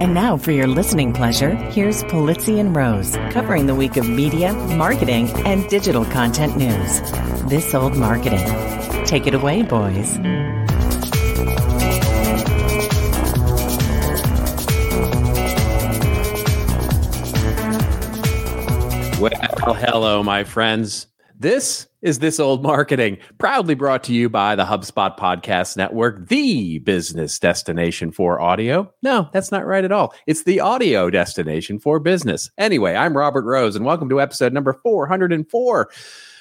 And now, for your listening pleasure, here's Pulizzi and Rose covering the week of media, marketing, and digital content news. This old marketing. Take it away, boys. Well, hello, my friends. This is This Old Marketing, proudly brought to you by the HubSpot Podcast Network, the business destination for audio. No, that's not right at all. It's the audio destination for business. Anyway, I'm Robert Rose, and welcome to episode number 404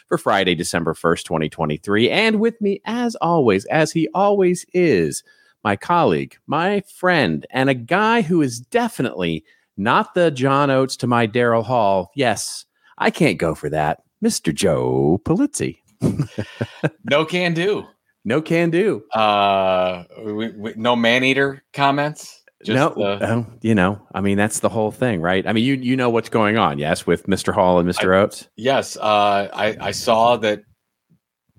for Friday, December 1st, 2023. And with me, as always, as he always is, my colleague, my friend, and a guy who is definitely not the John Oates to my Daryl Hall. Yes, I can't go for that. Mr. Joe Pulizzi. no can do. No can do. Uh, we, we, no man eater comments. Just, no, uh, uh, you know, I mean, that's the whole thing, right? I mean, you you know what's going on, yes, with Mr. Hall and Mr. I, Oates. Yes, uh, I I saw that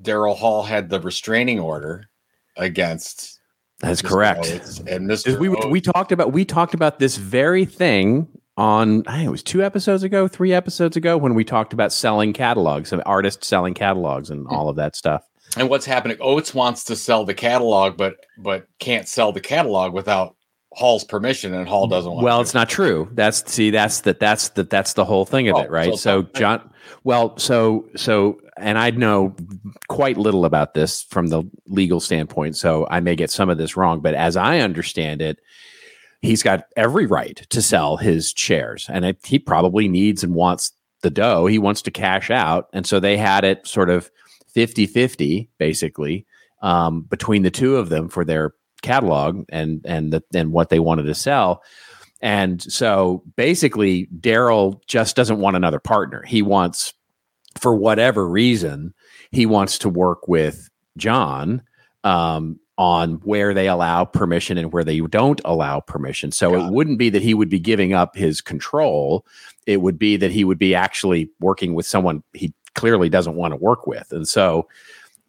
Daryl Hall had the restraining order against. That's Mr. correct. Oates and Mr. We Oates. we talked about we talked about this very thing on I think it was two episodes ago, three episodes ago when we talked about selling catalogs of artists selling catalogs and all of that stuff. And what's happening? Oates wants to sell the catalog, but but can't sell the catalog without Hall's permission, and Hall doesn't want. To Well, it's not true. That's see, that's that that's the that's the whole thing of oh, it, right? So, so John, well, so so, and I know quite little about this from the legal standpoint, so I may get some of this wrong, but as I understand it, he's got every right to sell his shares and it, he probably needs and wants the dough. He wants to cash out and so they had it sort of 50-50 basically um, between the two of them for their catalog and and the, and what they wanted to sell. And so basically daryl just doesn't want another partner. He wants for whatever reason he wants to work with john um, on where they allow permission and where they don't allow permission. So Got it wouldn't be that he would be giving up his control. It would be that he would be actually working with someone he clearly doesn't want to work with. And so,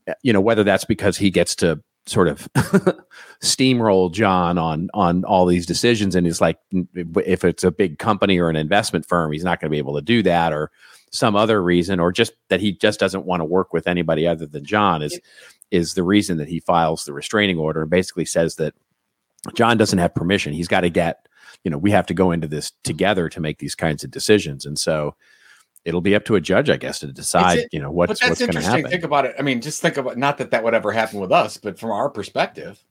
eh, you know, whether that's because he gets to sort of steamroll John on on all these decisions and he's like if it's a big company or an investment firm he's not going to be able to do that or some other reason or just that he just doesn't want to work with anybody other than John is is the reason that he files the restraining order and basically says that John doesn't have permission. He's got to get, you know, we have to go into this together to make these kinds of decisions. And so it'll be up to a judge, I guess, to decide, it, you know, what's, what's going to happen. Think about it. I mean, just think about not that that would ever happen with us, but from our perspective,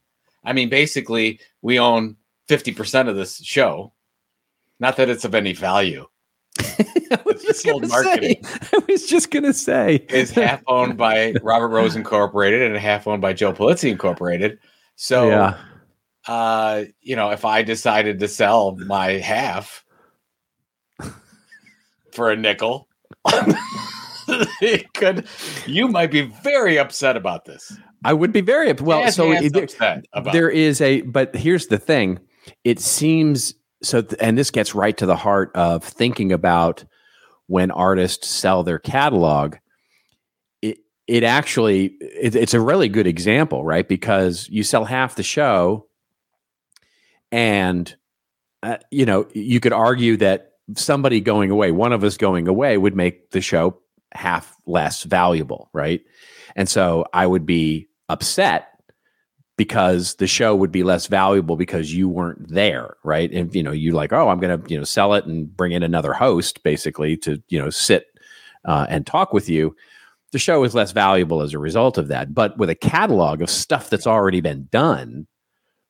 I mean, basically, we own 50% of this show. Not that it's of any value. I was just gonna say. I was just gonna say is half owned by Robert Rose Incorporated and half owned by Joe Pulizzi Incorporated. So, yeah. uh, you know, if I decided to sell my half for a nickel, it could. You might be very upset about this. I would be very upset. well. so it, there is a, but here's the thing. It seems so and this gets right to the heart of thinking about when artists sell their catalog it it actually it, it's a really good example right? Because you sell half the show and uh, you know you could argue that somebody going away one of us going away would make the show half less valuable right? And so i would be upset because the show would be less valuable because you weren't there, right? And you know, you like, oh, I'm to you know sell it and bring in another host basically to you know sit uh, and talk with you. The show is less valuable as a result of that. But with a catalog of stuff that's already been done,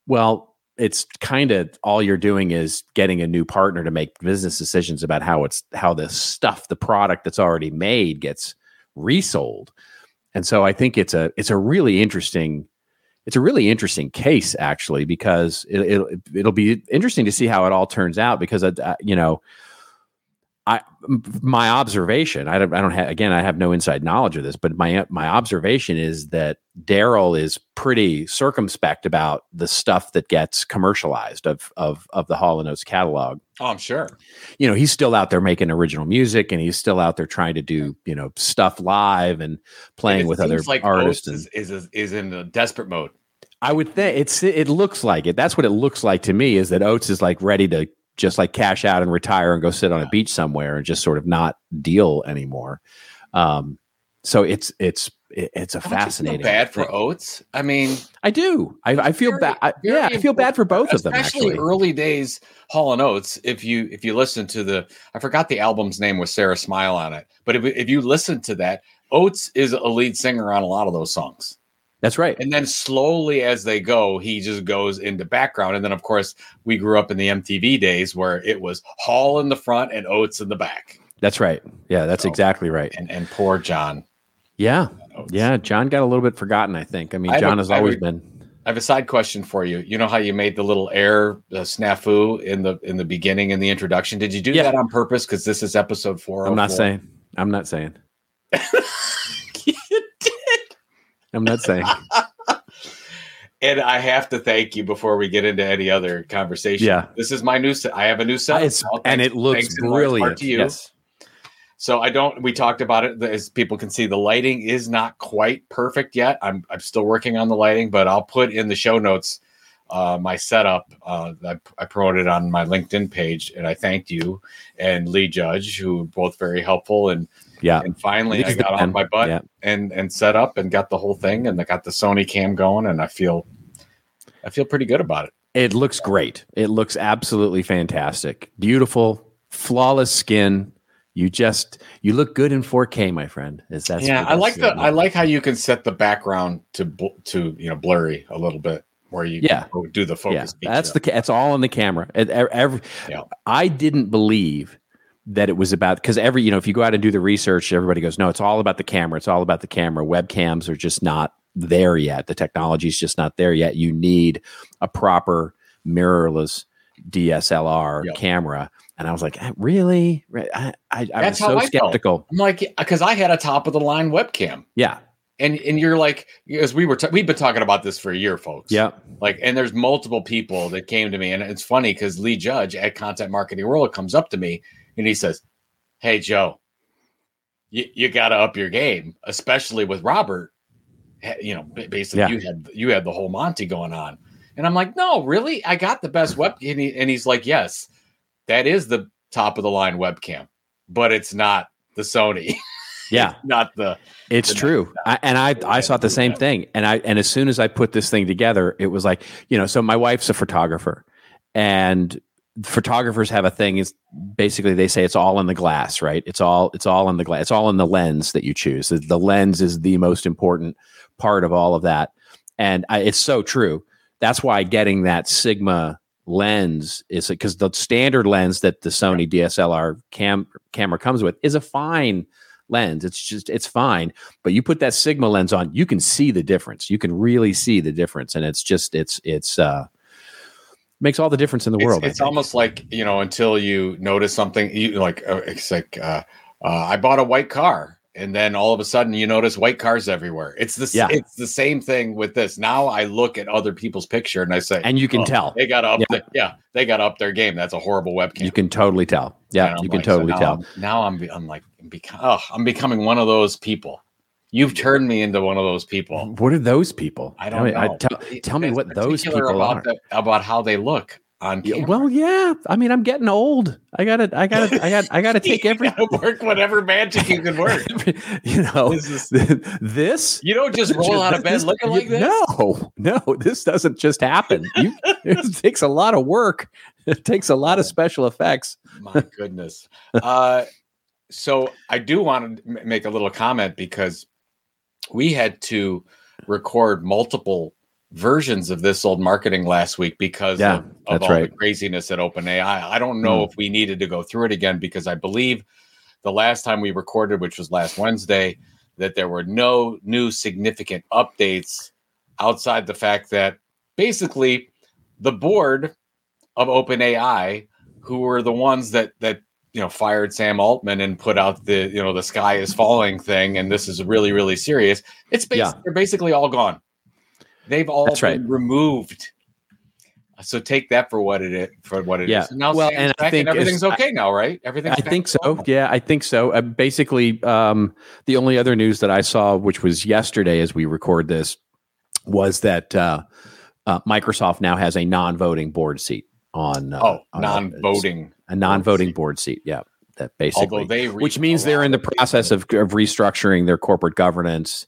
well, it's kind of all you're doing is getting a new partner to make business decisions about how it's how the stuff, the product that's already made gets resold. And so I think it's a it's a really interesting it's a really interesting case actually because it, it it'll be interesting to see how it all turns out because you know I my observation I don't I don't have again I have no inside knowledge of this but my my observation is that Daryl is pretty circumspect about the stuff that gets commercialized of of of the Hall and Oates catalog. Oh, I'm sure. You know, he's still out there making original music and he's still out there trying to do, you know, stuff live and playing with other like artists. And, is, is is in a desperate mode. I would think it's it looks like it. That's what it looks like to me. Is that Oates is like ready to just like cash out and retire and go sit on a beach somewhere and just sort of not deal anymore. Um, so it's it's it's a fascinating. bad for Oates. I mean, I do. I, I feel bad. Yeah, I feel bad for both of them. Actually. early days Hall and Oates. If you if you listen to the, I forgot the album's name with Sara Smile on it, but if if you listen to that, Oates is a lead singer on a lot of those songs. That's right. And then slowly as they go, he just goes into background. And then of course we grew up in the MTV days where it was Hall in the front and Oates in the back. That's right. Yeah, that's so, exactly right. And and poor John. Yeah. Yeah. John got a little bit forgotten, I think. I mean, I John a, has always been. I have a side question for you. You know how you made the little air uh, snafu in the in the beginning in the introduction? Did you do yeah. that on purpose? Because this is episode four. I'm not saying. I'm not saying. I'm not saying. and I have to thank you before we get into any other conversation. Yeah, this is my new set. I have a new set, and it looks brilliant. Yes. So I don't. We talked about it as people can see. The lighting is not quite perfect yet. I'm I'm still working on the lighting, but I'll put in the show notes uh, my setup. Uh, I, I promoted on my LinkedIn page, and I thanked you and Lee Judge, who were both very helpful. And yeah, and finally I got on my butt yeah. and and set up and got the whole thing, and I got the Sony cam going, and I feel I feel pretty good about it. It looks great. It looks absolutely fantastic. Beautiful, flawless skin you just you look good in 4K, my friend. Is that yeah? I like the I like how you can set the background to to you know blurry a little bit where you yeah do the focus. Yeah, that's the that's all in the camera. Every, yeah. I didn't believe that it was about because every you know if you go out and do the research, everybody goes no, it's all about the camera. It's all about the camera. Webcams are just not there yet. The technology is just not there yet. You need a proper mirrorless DSLR yep. camera and I was like, eh, really? I, I, I was so skeptical. I'm like, because I had a top of the line webcam. Yeah. And and you're like, as we were, t- we've been talking about this for a year, folks. Yeah. Like, and there's multiple people that came to me, and it's funny because Lee Judge at Content Marketing World comes up to me and he says, "Hey, Joe, you, you got to up your game, especially with Robert. You know, basically, yeah. you had you had the whole Monty going on." And I'm like, "No, really? I got the best web." And, he, and he's like, "Yes." that is the top of the line webcam, but it's not the Sony. Yeah, not the. It's the true, I, and I I thought the same thing, and I and as soon as I put this thing together, it was like you know, so my wife's a photographer, and photographers have a thing is basically they say it's all in the glass, right? It's all it's all in the glass, it's all in the lens that you choose. The, the lens is the most important part of all of that, and I, it's so true. That's why getting that Sigma lens is because the standard lens that the Sony DSLR cam camera comes with is a fine lens. It's just it's fine, but you put that Sigma lens on, you can see the difference. You can really see the difference, and it's just it's it's uh makes all the difference in the world. It's almost like you know until you notice something, you like uh, it's like uh, uh, I bought a white car and then all of a sudden you notice white cars everywhere. It's the yeah. it's the same thing with this. Now I look at other people's picture and I say, and you can oh, tell they got up, yeah. Yeah, they got up their game. That's a horrible webcam. You can totally tell. Yeah, you can like, totally so now tell. I'm, now I'm I'm like beca- oh, I'm becoming one of those people. You've turned me into one of those people. What are those people? I don't tell know. Me, I tell, tell me what those people about are. The, about how they look on camera. Well, yeah. I mean, I'm getting old. I gotta, I gotta, I got, I gotta take every work whatever magic you can work. you know, this, is, this, you don't just roll out of bed looking like this. No, no, this doesn't just happen. You, it takes a lot of work. It takes a lot of special effects. My goodness. Uh, so I do want to make a little comment because we had to record multiple versions of this old marketing last week because yeah, of, of all right. the craziness at OpenAI. I don't know mm. if we needed to go through it again because I believe the last time we recorded, which was last Wednesday, that there were no new significant updates outside the fact that basically the board of OpenAI, who were the ones that that you know fired Sam Altman and put out the you know the sky is falling thing, and this is really really serious. It's basically yeah. they're basically all gone. They've all That's been right. removed. So take that for what it is. For what it yeah. is. Now, well, and I think everything's okay I, now, right? Everything's. I think so. Yeah, I think so. Uh, basically, um, the only other news that I saw, which was yesterday as we record this, was that uh, uh, Microsoft now has a non-voting board seat on. Uh, oh, on non-voting. A, non-voting board seat. Yeah, that basically. Re- which means they're in the process of, of restructuring their corporate governance,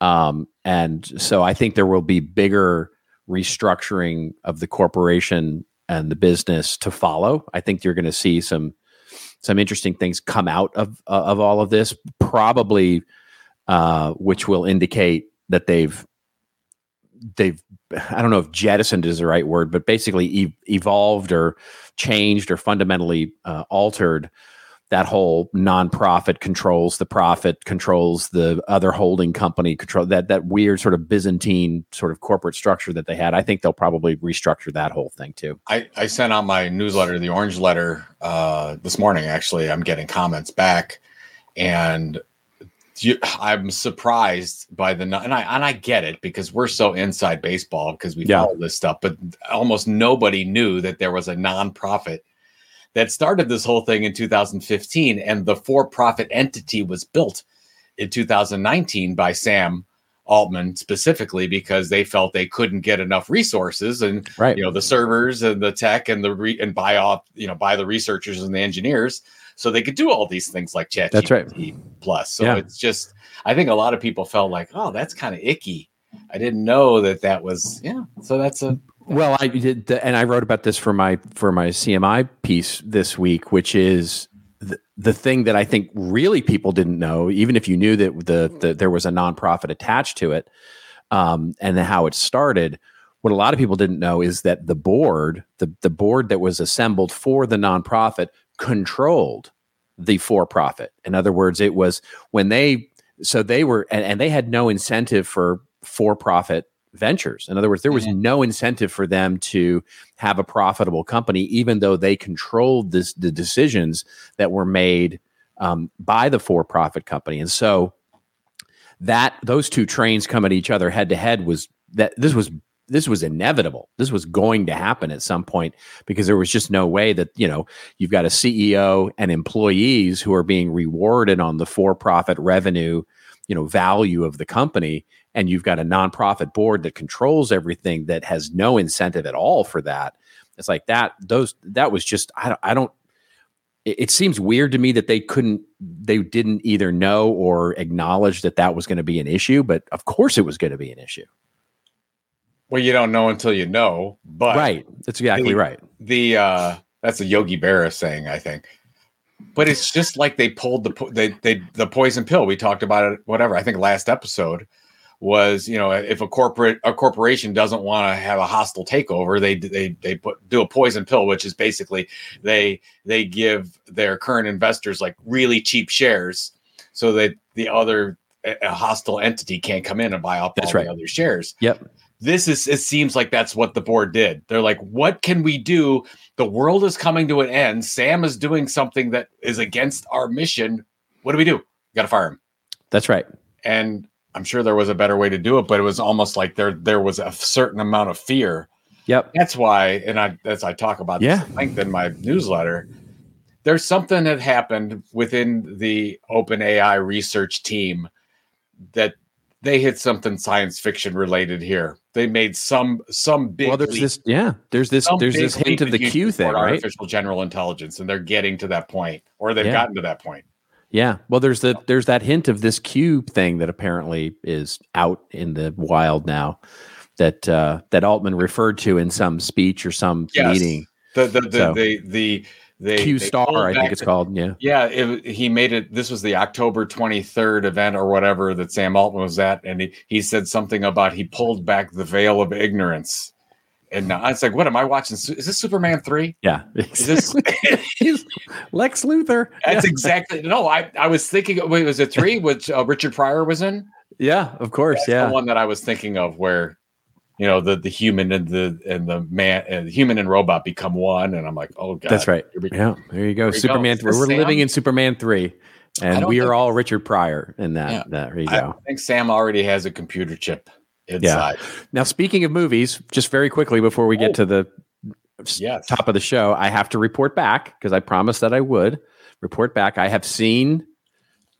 um, and so I think there will be bigger restructuring of the corporation and the business to follow. I think you're going to see some some interesting things come out of uh, of all of this, probably, uh, which will indicate that they've they've I don't know if jettisoned is the right word, but basically e- evolved or changed or fundamentally uh, altered that whole nonprofit controls the profit, controls the other holding company, control that that weird sort of Byzantine sort of corporate structure that they had. I think they'll probably restructure that whole thing too. I, I sent out my newsletter, the Orange Letter, uh, this morning. Actually, I'm getting comments back, and you, I'm surprised by the and I and I get it because we're so inside baseball because we yeah. follow this stuff, but almost nobody knew that there was a nonprofit that started this whole thing in 2015. And the for profit entity was built in 2019 by Sam Altman specifically because they felt they couldn't get enough resources and right. you know the servers and the tech and the re- and buy off you know buy the researchers and the engineers so they could do all these things like chat that's right plus so yeah. it's just i think a lot of people felt like oh that's kind of icky i didn't know that that was yeah so that's a well, I did, and I wrote about this for my for my CMI piece this week, which is the, the thing that I think really people didn't know, even if you knew that the, the there was a nonprofit attached to it, um, and how it started. What a lot of people didn't know is that the board, the the board that was assembled for the nonprofit, controlled the for profit. In other words, it was when they so they were and, and they had no incentive for for profit ventures. In other words, there was mm-hmm. no incentive for them to have a profitable company, even though they controlled this, the decisions that were made um, by the for-profit company. And so that those two trains come at each other head to head was that this was this was inevitable. This was going to happen at some point because there was just no way that, you know, you've got a CEO and employees who are being rewarded on the for-profit revenue, you know, value of the company. And you've got a nonprofit board that controls everything that has no incentive at all for that. It's like that those that was just i don't, I don't it, it seems weird to me that they couldn't they didn't either know or acknowledge that that was going to be an issue but of course it was going to be an issue well you don't know until you know but right. That's exactly the, right. the uh that's a yogi berra saying i think. But it's just like they pulled the they, they the poison pill. We talked about it whatever i think last episode was you know if a corporate a corporation doesn't want to have a hostile takeover they they they put do a poison pill which is basically they they give their current investors like really cheap shares so that the other a hostile entity can't come in and buy up that's all right. the other shares. Yep this is it seems like that's what the board did. They're like what can we do? The world is coming to an end. Sam is doing something that is against our mission. What do we do? Got to fire him. That's right. And I'm sure there was a better way to do it, but it was almost like there there was a certain amount of fear. Yep. That's why, and I as I talk about yeah. length in my newsletter, there's something that happened within the Open AI research team that they hit something science fiction related here. They made some some big. Well, there's leap, this yeah. There's this there's this hint of the Q thing, right? Artificial general intelligence, and they're getting to that point, or they've yeah. gotten to that point. Yeah. Well, there's the there's that hint of this cube thing that apparently is out in the wild now that uh, that Altman referred to in some speech or some yes. meeting. The the the so, the, the they, Q Star, I think it's called. Yeah, yeah. It, he made it. This was the October 23rd event or whatever that Sam Altman was at, and he, he said something about he pulled back the veil of ignorance and I was like, "What am I watching? Is this Superman three? Yeah, is this Lex Luthor? That's yeah. exactly no. I I was thinking. Wait, was it three? Which uh, Richard Pryor was in? Yeah, of course. That's yeah, the one that I was thinking of, where you know the the human and the and the man and the human and robot become one, and I'm like, oh god, that's right. Yeah, there you go. Superman. Go. We're Sam? living in Superman three. And we are all Richard Pryor in that. Yeah, that there you go. I think Sam already has a computer chip inside. Yeah. Now, speaking of movies, just very quickly before we get oh. to the yes. top of the show, I have to report back because I promised that I would report back. I have seen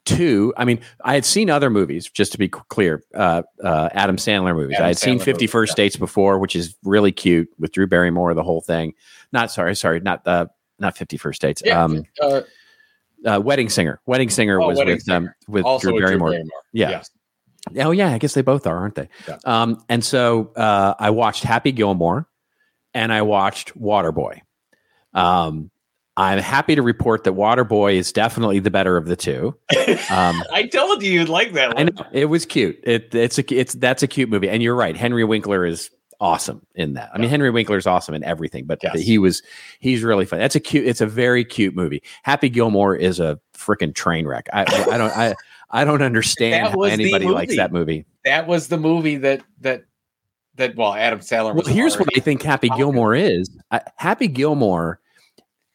two. I mean, I had seen other movies, just to be clear, uh, uh, Adam Sandler movies. Adam I had seen Sandler Fifty movies, First yeah. Dates before, which is really cute with Drew Barrymore, the whole thing. Not sorry, sorry, not uh, not Fifty First Dates. Yeah, Um, uh, uh, Wedding Singer. Wedding Singer Oh, was Wedding with um, with also Drew with Barrymore. Yeah. Yes. Oh yeah, I guess they both are, aren't they? Yeah. Um, and so uh, I watched Happy Gilmore, and I watched Waterboy. Um, I'm happy to report that Waterboy is definitely the better of the two. Um, I told you you'd like that I know it was cute. It, it's a it's that's a cute movie, and you're right. Henry Winkler is awesome in that. I mean, Henry Winkler is awesome in everything, but Yes. he was he's really fun. That's a cute. It's a very cute movie. Happy Gilmore is a freaking train wreck. I I don't I I don't understand how anybody likes that movie. That was the movie that that that well, Adam Sandler. Well, here's what I think Happy. Gilmore is. I, Happy Gilmore.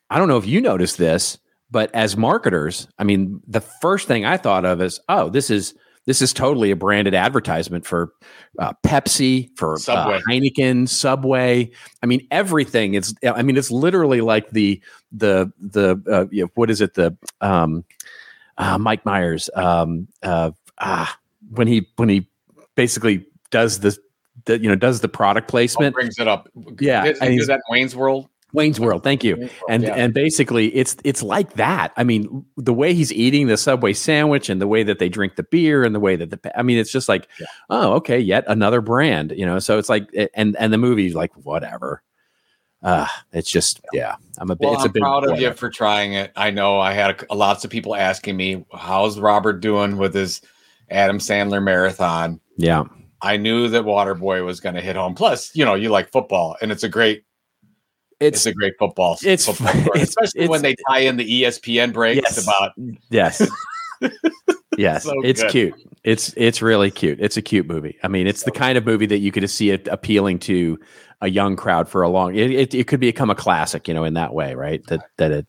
I don't know if you noticed this, but as marketers, I mean, the first thing I thought of is, oh, this is this is totally a branded advertisement for uh, Pepsi, for Subway. Uh, Heineken, Subway. I mean, everything. It's I mean, it's literally like the the the uh, you know, what is it? The um, uh, Mike Myers. Um, uh, ah, when he when he basically does this, the, you know, does the product Oh, placement. brings it up. Yeah, Did and do that Wayne's World. Wayne's World. Thank you. World, And yeah. and basically, it's it's like that. I mean, the way he's eating the Subway sandwich, and the way that they drink the beer, and the way that the I mean, it's just like, Yeah. oh, okay, yet another brand. You know, so it's like, and and the movie's like whatever. Uh, it's just yeah. I'm a bit. Well, it's I'm proud of you for trying it. I know I had a, lots of people asking me, "How's Robert doing with his Adam Sandler marathon?" Yeah, I knew that Waterboy was going to hit home. Plus, you know, you like football, and it's a great, it's, it's a great football. it's- football story, it's- especially it's- when they tie in the ESPN breaks Yes. about. yes, yes. So it's good. cute. It's it's really cute. It's a cute movie. I mean, it's the kind of movie that you could see it appealing to a young crowd for a long. It, it, it could become a classic, you know, in that way, right? That that it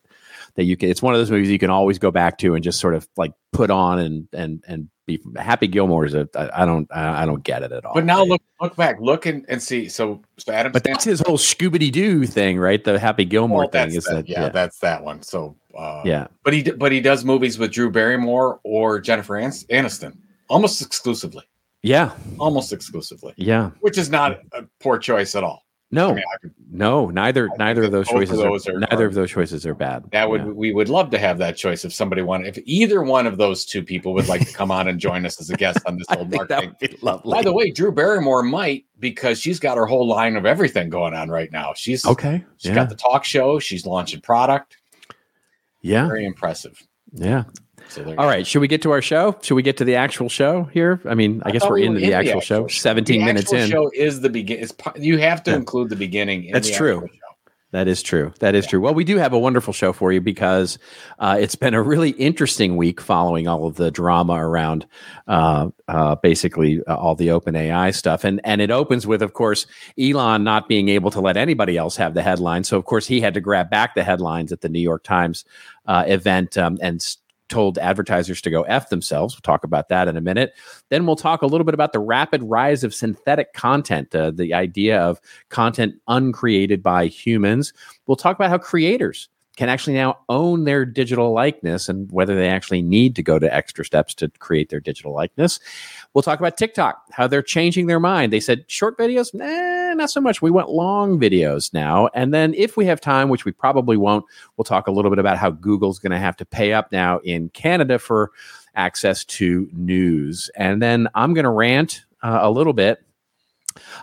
that you can. It's one of those movies you can always go back to and just sort of like put on and and and be Happy Gilmore is a. I I don't I I don't get it at all. But now right? look, look back, look and, and see. So, so Adam. But that's his whole Scooby Doo thing, right? The Happy Gilmore well, thing is that, that yeah, yeah, that's that one. So, uh, yeah. but he but he does movies with Drew Barrymore or Jennifer Aniston almost exclusively, Yeah, almost exclusively, yeah. which is not a poor choice at all. No, I mean, I could, no, neither neither of those both of choices those are, are- neither are- of those choices are bad. that would Yeah. we would love to have that choice if somebody wanted if either one of those two people would like to come on and join us as a guest on this old marketing. would be lovely. By the way, Drew Barrymore might because she's got her whole line of everything going on right now. She's okay, she's yeah, got the talk show. She's launching product. yeah, Very impressive. yeah. So there All go. right, should we get to our show? Should we get to the actual show here? I mean, I, I guess we're we into were the in actual, show. Seventeen The minutes actual in. Show is the begin. It's you have to Yeah. include the beginning. In That's the true. That is true. That is true. Well, we do have a wonderful show for you because uh, it's been a really interesting week following all of the drama around uh, uh, basically uh, all the open AI stuff. And, and it opens with, of course, Elon not being able to let anybody else have the headline. So, of course, he had to grab back the headlines at the New York Times uh, event um, and s- told advertisers to go F themselves. We'll talk about that in a minute. Then we'll talk a little bit about the rapid rise of synthetic content, uh, the idea of content uncreated by humans. We'll talk about how creators can actually now own their digital likeness and whether they actually need to go to extra steps to create their digital likeness. We'll talk about TikTok, how they're changing their mind. They said short videos, nah, not so much. We want long videos now. And then if we have time, which we probably won't, we'll talk a little bit about how Google's going to have to pay up now in Canada for access to news. And then I'm going to rant uh, a little bit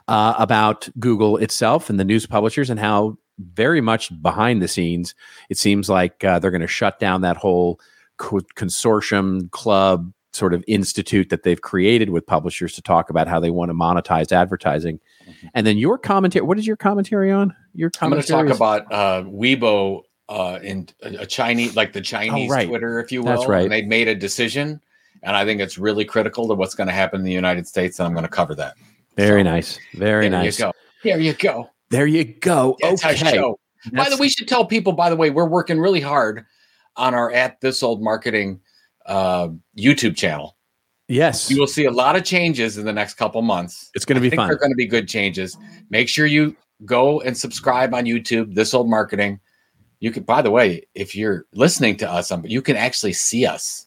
uh, about Google itself and the news publishers and how very much behind the scenes it seems like uh, they're going to shut down that whole co- consortium club sort of institute that they've created with publishers to talk about how they want to monetize advertising. And then your commentary. What is your commentary on? Your I'm going to talk is- about uh, Weibo uh, in a, Chinese, like the Chinese right. Twitter, if you will. That's right. And they made a decision, and I think it's really critical to what's going to happen in the United States, and I'm going to cover that. very So, nice, very nice. there nice. you go. There you go. There you go. That's okay. show. By the way, we should tell people. By the way, we're working really hard on our at this old marketing uh, YouTube channel. yes, You will see a lot of changes in the next couple months. it's going to be think fun. they're going to be good changes. Make sure you go and subscribe on YouTube. This old marketing. You can. By the way, if you're listening to us, um, you can actually see us.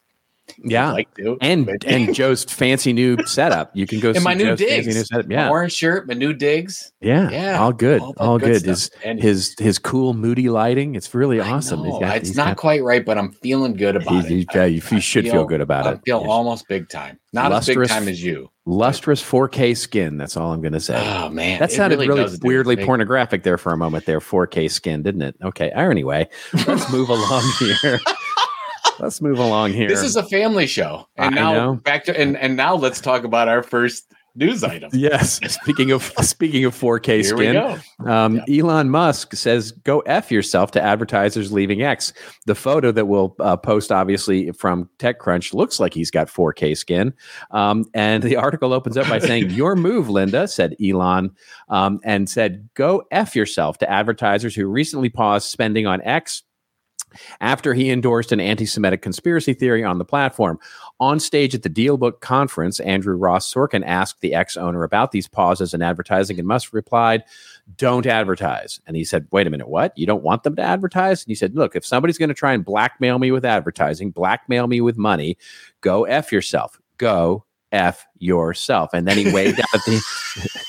Yeah, like and and Joe's fancy new setup. You can go and my new Joe's digs, new setup. Yeah, my orange shirt, my new digs. Yeah, yeah, all good, all, all good. good his and his his cool moody lighting. It's really awesome. Got, it's not got, quite right, but I'm feeling good about it. Yeah, you, you should feel, feel, good about I it. I feel almost big time. Not lustrous, as big time as you. Lustrous 4K skin. That's all I'm going to say. Oh man, that sounded really, really weirdly pornographic there for a moment. There, 4K skin, didn't it? Okay. Anyway, let's move along here. Let's move along here. This is a family show, and I now know. back to and and now let's talk about our first news item. Yes. Speaking of speaking of 4K skin, um, yeah. Elon Musk says, "Go f yourself" to advertisers leaving X. The photo that we'll uh, post, obviously from TechCrunch, looks like he's got 4K skin. Um, and the article opens up by saying, "Your move, Linda," said Elon, um, and said, "Go f yourself" to advertisers who recently paused spending on X after he endorsed an anti Semitic conspiracy theory on the platform. On stage at the DealBook conference, Andrew Ross Sorkin asked the X owner about these pauses in advertising, and Musk replied, Don't advertise. And he said, Wait a minute, what? You don't want them to advertise? And he said, Look, if somebody's going to try and blackmail me with advertising, blackmail me with money, go F yourself. Go F yourself. And then he waved out at the.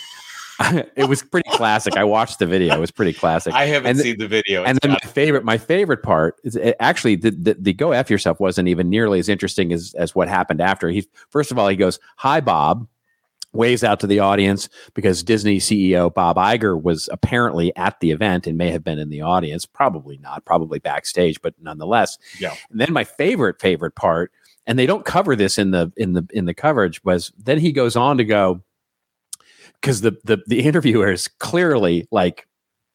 it was pretty classic. I watched the video. It was pretty classic. I haven't and, seen the video. It's and then my favorite, my favorite part is eh, actually the, the, the go f yourself wasn't even nearly as interesting as as what happened after. He first of all he goes, "Hi, Bob." waves out to the audience because Disney CEO Bob Iger was apparently at the event and may have been in the audience. Probably not, probably backstage, but nonetheless. Yeah. And then my favorite favorite part, and they don't cover this in the in the in the coverage, was then he goes on to go because the, the the interviewer is clearly like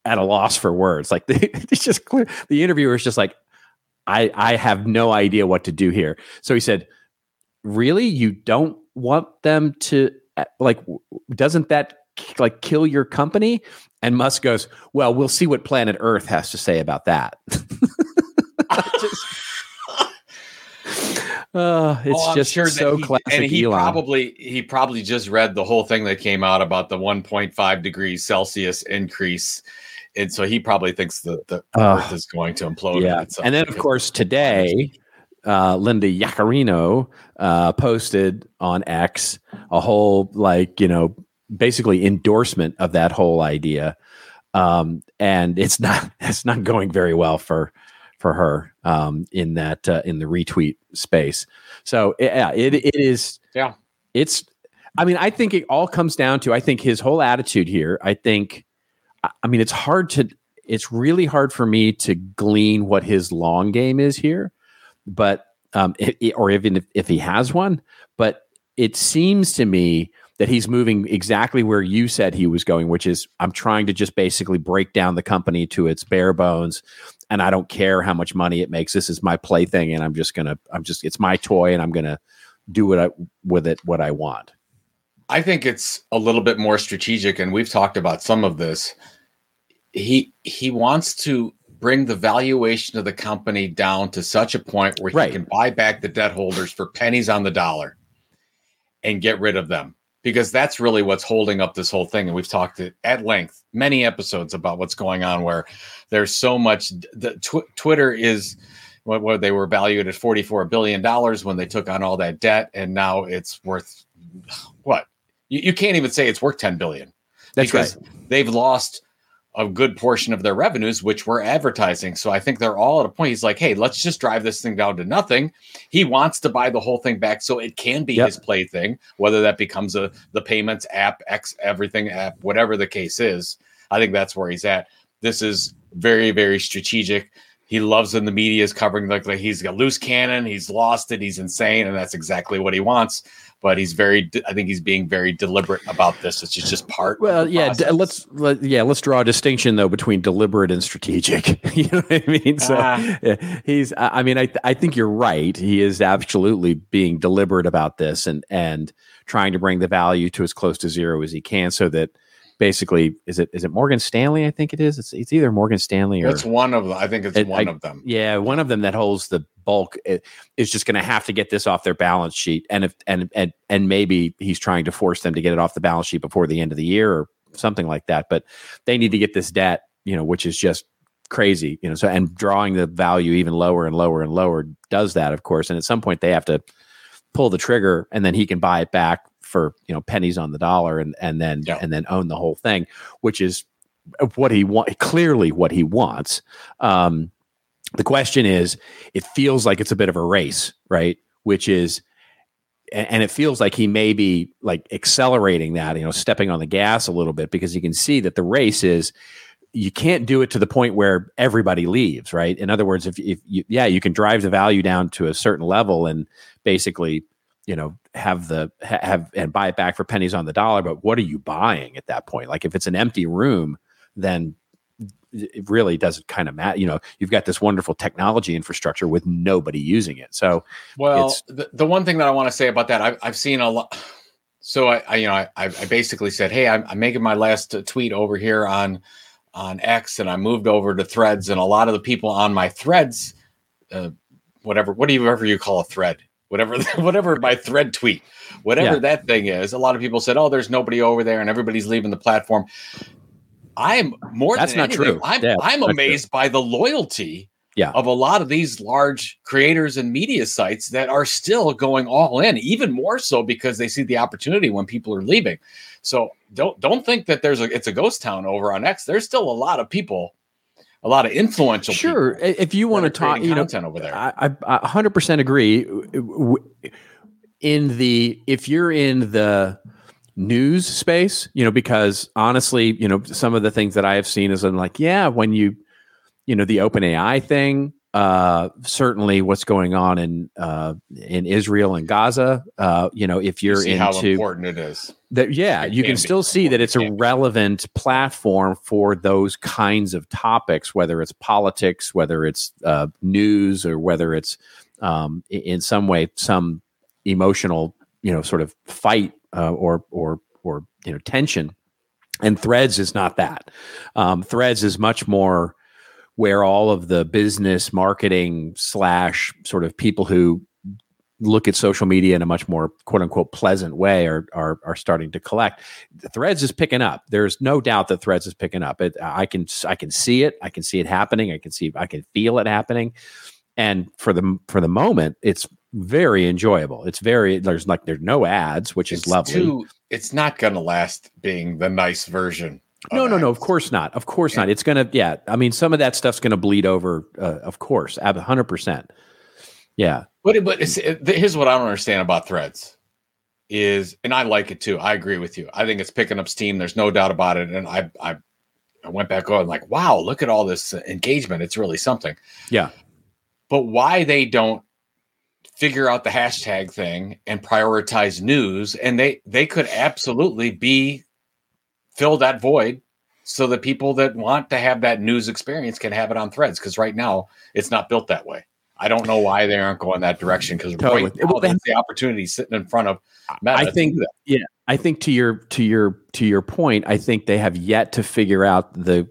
at a loss for words. Like it's just clear. The interviewer is just like, I I have no idea what to do here. So he said, "Really, you don't want them to like? Doesn't that like kill your company?" And Musk goes, "Well, we'll see what Planet Earth has to say about that." just, uh, it's oh, just sure so he, classic. And he Elon. probably he probably just read the whole thing that came out about the 1.5 degrees Celsius increase, and so he probably thinks that the uh, Earth is going to implode. Yeah, and then of course today, uh, Linda Yaccarino uh, posted on X a whole like you know basically endorsement of that whole idea, um, and it's not it's not going very well for for her um, in that uh, in the retweet space. So yeah, it it is. Yeah, it's. I mean, I think it all comes down to I think his whole attitude here. I think. I mean, it's hard to. It's really hard for me to glean what his long game is here, but um, it, it, or even if, if he has one. But it seems to me that he's moving exactly where you said he was going, which is I'm trying to just basically break down the company to its bare bones. And I don't care how much money it makes. This is my plaything, and I'm just gonna, I'm just, it's my toy, and I'm gonna do what I with it what I want. I think it's a little bit more strategic, and we've talked about some of this. He he wants to bring the valuation of the company down to such a point where right. he can buy back the debt holders for pennies on the dollar and get rid of them because that's really what's holding up this whole thing. And we've talked at length, many episodes about what's going on where there's so much. The tw- Twitter is what, what they were valued at 44 billion dollars when they took on all that debt, and now it's worth what? You, you can't even say it's worth 10 billion. That's because right. They've lost a good portion of their revenues, which were advertising. So I think they're all at a point. He's like, hey, let's just drive this thing down to nothing. He wants to buy the whole thing back so it can be yep. his plaything, whether that becomes a the payments app, X everything app, whatever the case is. I think that's where he's at. This is very, very strategic. He loves when the media is covering like, like he's got loose cannon, he's lost it, he's insane, and that's exactly what he wants. But he's very i think he's being very deliberate about this. It's just, just part well yeah d- let's let, yeah let's draw a distinction though between deliberate and strategic. You know what i mean? So uh, he's i mean i i think you're right. He is absolutely being deliberate about this and and trying to bring the value to as close to zero as he can so that basically is it is it Morgan Stanley? I think it is. It's it's either Morgan Stanley or it's one of them. I think it's it, one I, of them. Yeah, one of them that holds the bulk eh, is just going to have to get this off their balance sheet, and if and and and maybe he's trying to force them to get it off the balance sheet before the end of the year or something like that. But they need to get this debt, you know, which is just crazy, you know. So and drawing the value even lower and lower and lower does that, of course. And at some point they have to pull the trigger, and then he can buy it back for you know pennies on the dollar, and and then yeah. and then own the whole thing, which is what he want clearly what he wants. Um, the question is, it feels like it's a bit of a race, right? Which is and it feels like he may be like accelerating that, you know, stepping on the gas a little bit because you can see that the race is you can't do it to the point where everybody leaves, right? In other words, if if you, yeah, you can drive the value down to a certain level and basically, you know, have the have and buy it back for pennies on the dollar, but what are you buying at that point? Like if it's an empty room, then it really doesn't kind of matter. You know, you've got this wonderful technology infrastructure with nobody using it. So, well, the, the one thing that I want to say about that, I've, I've seen a lot. So I, I you know, I, I basically said, Hey, I'm, I'm making my last tweet over here on, on X and I moved over to threads and a lot of the people on my threads, uh, whatever, whatever you call a thread, whatever, whatever my thread tweet, whatever yeah. that thing is. A lot of people said, Oh, there's nobody over there and everybody's leaving the platform. I'm more that's not anything, true. I'm, yeah, I'm amazed true. by the loyalty yeah. of a lot of these large creators and media sites that are still going all in, even more so because they see the opportunity when people are leaving. So don't don't think that there's a it's a ghost town over on X. There's still a lot of people, a lot of influential. Sure, if you want to talk, you know, over there, I, I 100% agree. In the if you're in the news space, you know, because honestly, you know, some of the things that I have seen is I'm like, yeah, when you, you know, the open AI thing, uh, certainly what's going on in uh, in Israel and Gaza. Uh, you know, if you're you into how important it is, that yeah, it you can, can still see that it's a relevant platform for those kinds of topics, whether it's politics, whether it's uh, news, or whether it's um, in some way some emotional, you know, sort of fight uh, or or or you know tension. And Threads is not that. Um, Threads is much more where all of the business marketing slash sort of people who look at social media in a much more quote unquote pleasant way are are, are starting to collect. The threads is picking up. There's no doubt that Threads is picking up. It, I can I can see it. I can see it happening. I can see I can feel it happening. And for the for the moment, it's very enjoyable. It's very there's like there's no ads, which it's is lovely. Too, it's not going to last being the nice version. No, no, no. Of course not. Of course yeah. not. It's gonna. Yeah. I mean, some of that stuff's gonna bleed over. Uh, of course, hundred percent. Yeah. But but it, here's what I don't understand about Threads is, and I like it too. I agree with you. I think it's picking up steam. There's no doubt about it. And I I I went back on like, wow, look at all this engagement. It's really something. Yeah. But why they don't figure out the hashtag thing and prioritize news and they they could absolutely be fill that void so that people that want to have that news experience can have it on threads because right now it's not built that way i don't know why they aren't going that direction because totally. right now, that's the opportunity sitting in front of Meta i think yeah i think to your to your to your point i think they have yet to figure out the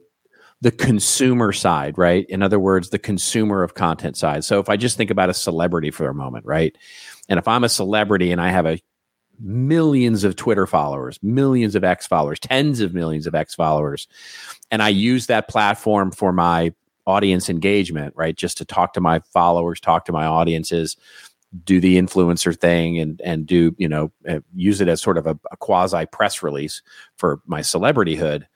the consumer side, right? In other words, the consumer of content side. So if I just think about a celebrity for a moment, right? And if I'm a celebrity and I have a millions of Twitter followers, millions of X followers, tens of millions of X followers, and I use that platform for my audience engagement, right? Just to talk to my followers, talk to my audiences, do the influencer thing and and do, you know, uh, use it as sort of a, a quasi press release for my celebrityhood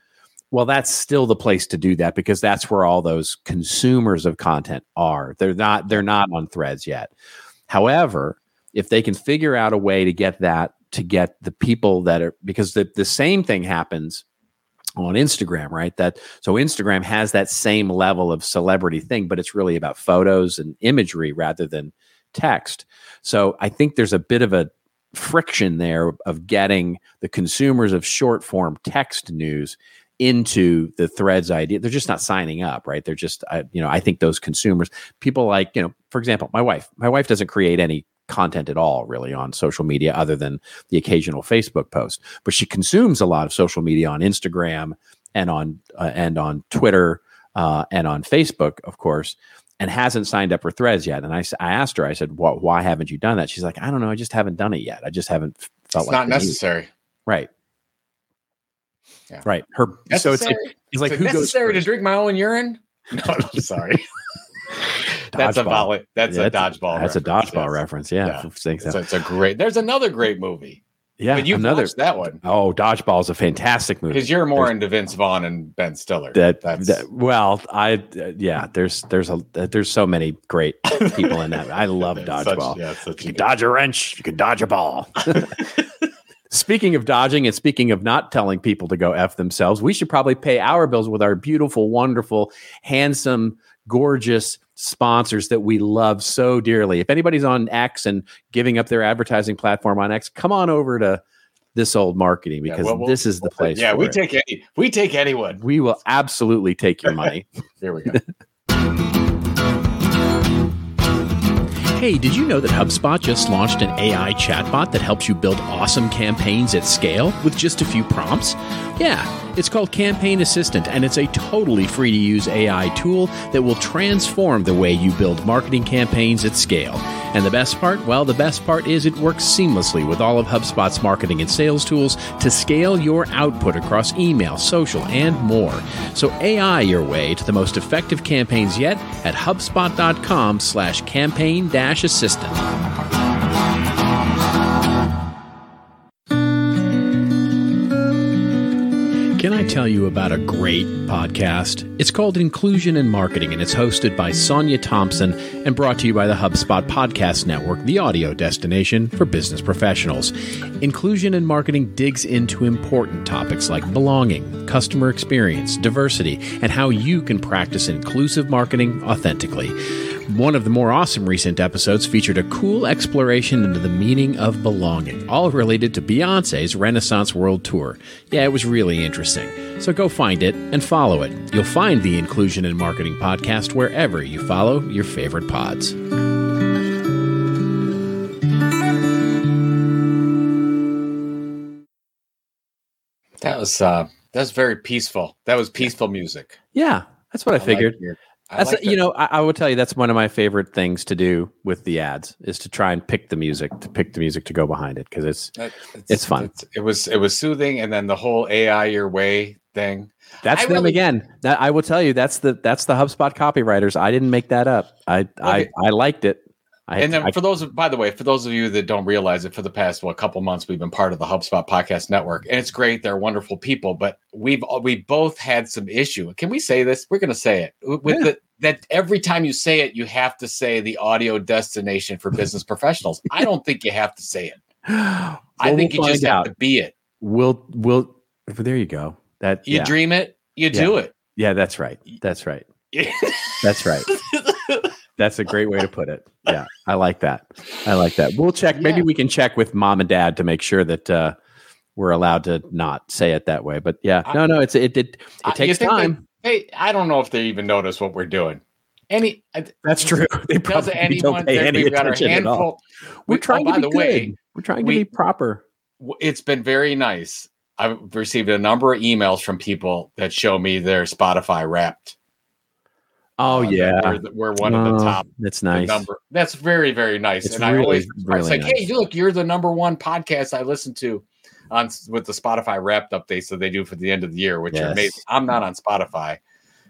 well, that's still the place to do that because that's where all those consumers of content are. They're not they're not on threads yet. However, if they can figure out a way to get that to get the people that are because the, the same thing happens on Instagram, right? That so Instagram has that same level of celebrity thing, but it's really about photos and imagery rather than text. So I think there's a bit of a friction there of getting the consumers of short form text news into the threads idea they're just not signing up right they're just I, you know i think those consumers people like you know for example my wife my wife doesn't create any content at all really on social media other than the occasional facebook post but she consumes a lot of social media on instagram and on uh, and on twitter uh, and on facebook of course and hasn't signed up for threads yet and i, I asked her i said well, why haven't you done that she's like i don't know i just haven't done it yet i just haven't felt like it's like not necessary right yeah. Right. Her necessary? so it's like it's like who necessary goes to drink my own urine? No, I'm sorry. that's a volley. That's Yeah, a dodgeball. That's a dodgeball yes. reference. Yeah. Yeah. So it's a great. There's another great movie. yeah. but you've another. watched that one Oh, dodgeball is a fantastic movie. because you're more There's- into Vince Vaughn and Ben Stiller. that, that- well i uh, yeah there's there's a there's so many great people in that i love that's such- dodgeball yeah, such you can dodge a wrench you can dodge a ball speaking of dodging and speaking of not telling people to go f themselves we should probably pay our bills with our beautiful wonderful handsome gorgeous sponsors that we love so dearly if anybody's on x and giving up their advertising platform on x come on over to this old marketing Yeah, because well, we'll- this is the place Yeah, for we it. take any. We take anyone. we will absolutely take your money Here we go. Hey, did you know that HubSpot just launched an AI chatbot that helps you build awesome campaigns at scale with just a few prompts? Yeah, it's called Campaign Assistant, and it's a totally free to use AI tool that will transform the way you build marketing campaigns at scale. And the best part? Well, the best part is it works seamlessly with all of HubSpot's marketing and sales tools to scale your output across email, social, and more. So AI your way to the most effective campaigns yet at HubSpot.com slash campaign dash assistant. Can I tell you about a great podcast? It's called Inclusion in Marketing, and it's hosted by Sonia Thompson and brought to you by the HubSpot Podcast Network, the audio destination for business professionals. Inclusion in Marketing digs into important topics like belonging, customer experience, diversity, and how you can practice inclusive marketing authentically. One of the more awesome recent episodes featured a cool exploration into the meaning of belonging, all related to Beyonce's Renaissance World Tour. Yeah, it was really interesting. So go find it and follow it. You'll find the Inclusion in Marketing podcast wherever you follow your favorite pods. That was uh that was very peaceful. That was peaceful music. Yeah, that's what I figured. like your- I that's like you know, I, I will tell you that's one of my favorite things to do with the ads is to try and pick the music, to pick the music to go behind it because it's That- it's fun. it's- it was it was soothing, and then the whole AI your way thing. that's I them really- again. That I will tell you that's the that's the HubSpot copywriters. I didn't make that up. I I, I liked it. I, and then I- for those, by the way, for those of you that don't realize it, for the past well, couple months, we've been part of the HubSpot Podcast Network, and it's great. They're wonderful people, but we've we both had some issue. Can we say this? We're going to say it with Yeah. the that every time you say it, you have to say the audio destination for business professionals. I don't think you have to say it. I think we'll you just find have to be it. We'll we'll there you go. That You yeah. dream it, you do it. Yeah, that's right. That's right. That's right. That's a great way to put it. Yeah, I like that. I like that. We'll check. Maybe Yeah. we can check with mom and dad to make sure that uh, we're allowed to not say it that way. But yeah, no, no, it's it it, it takes think they- time. Hey, I don't know if they even notice what we're doing. Any That's true. They probably anyone? don't pay any we've got our attention at all. We're we- trying oh, to by the way. We're trying we- to be proper. it's been very nice. I've received a number of emails from people that show me their Spotify Wrapped. Oh uh, yeah, we're, we're one of the Oh, top That's nice. number. That's very very nice. It's and I really, always it's really like, hey, look, you're the number one podcast I listen to on with the Spotify Wrapped updates that they do for the end of the year, which are amazing. I'm not on Spotify,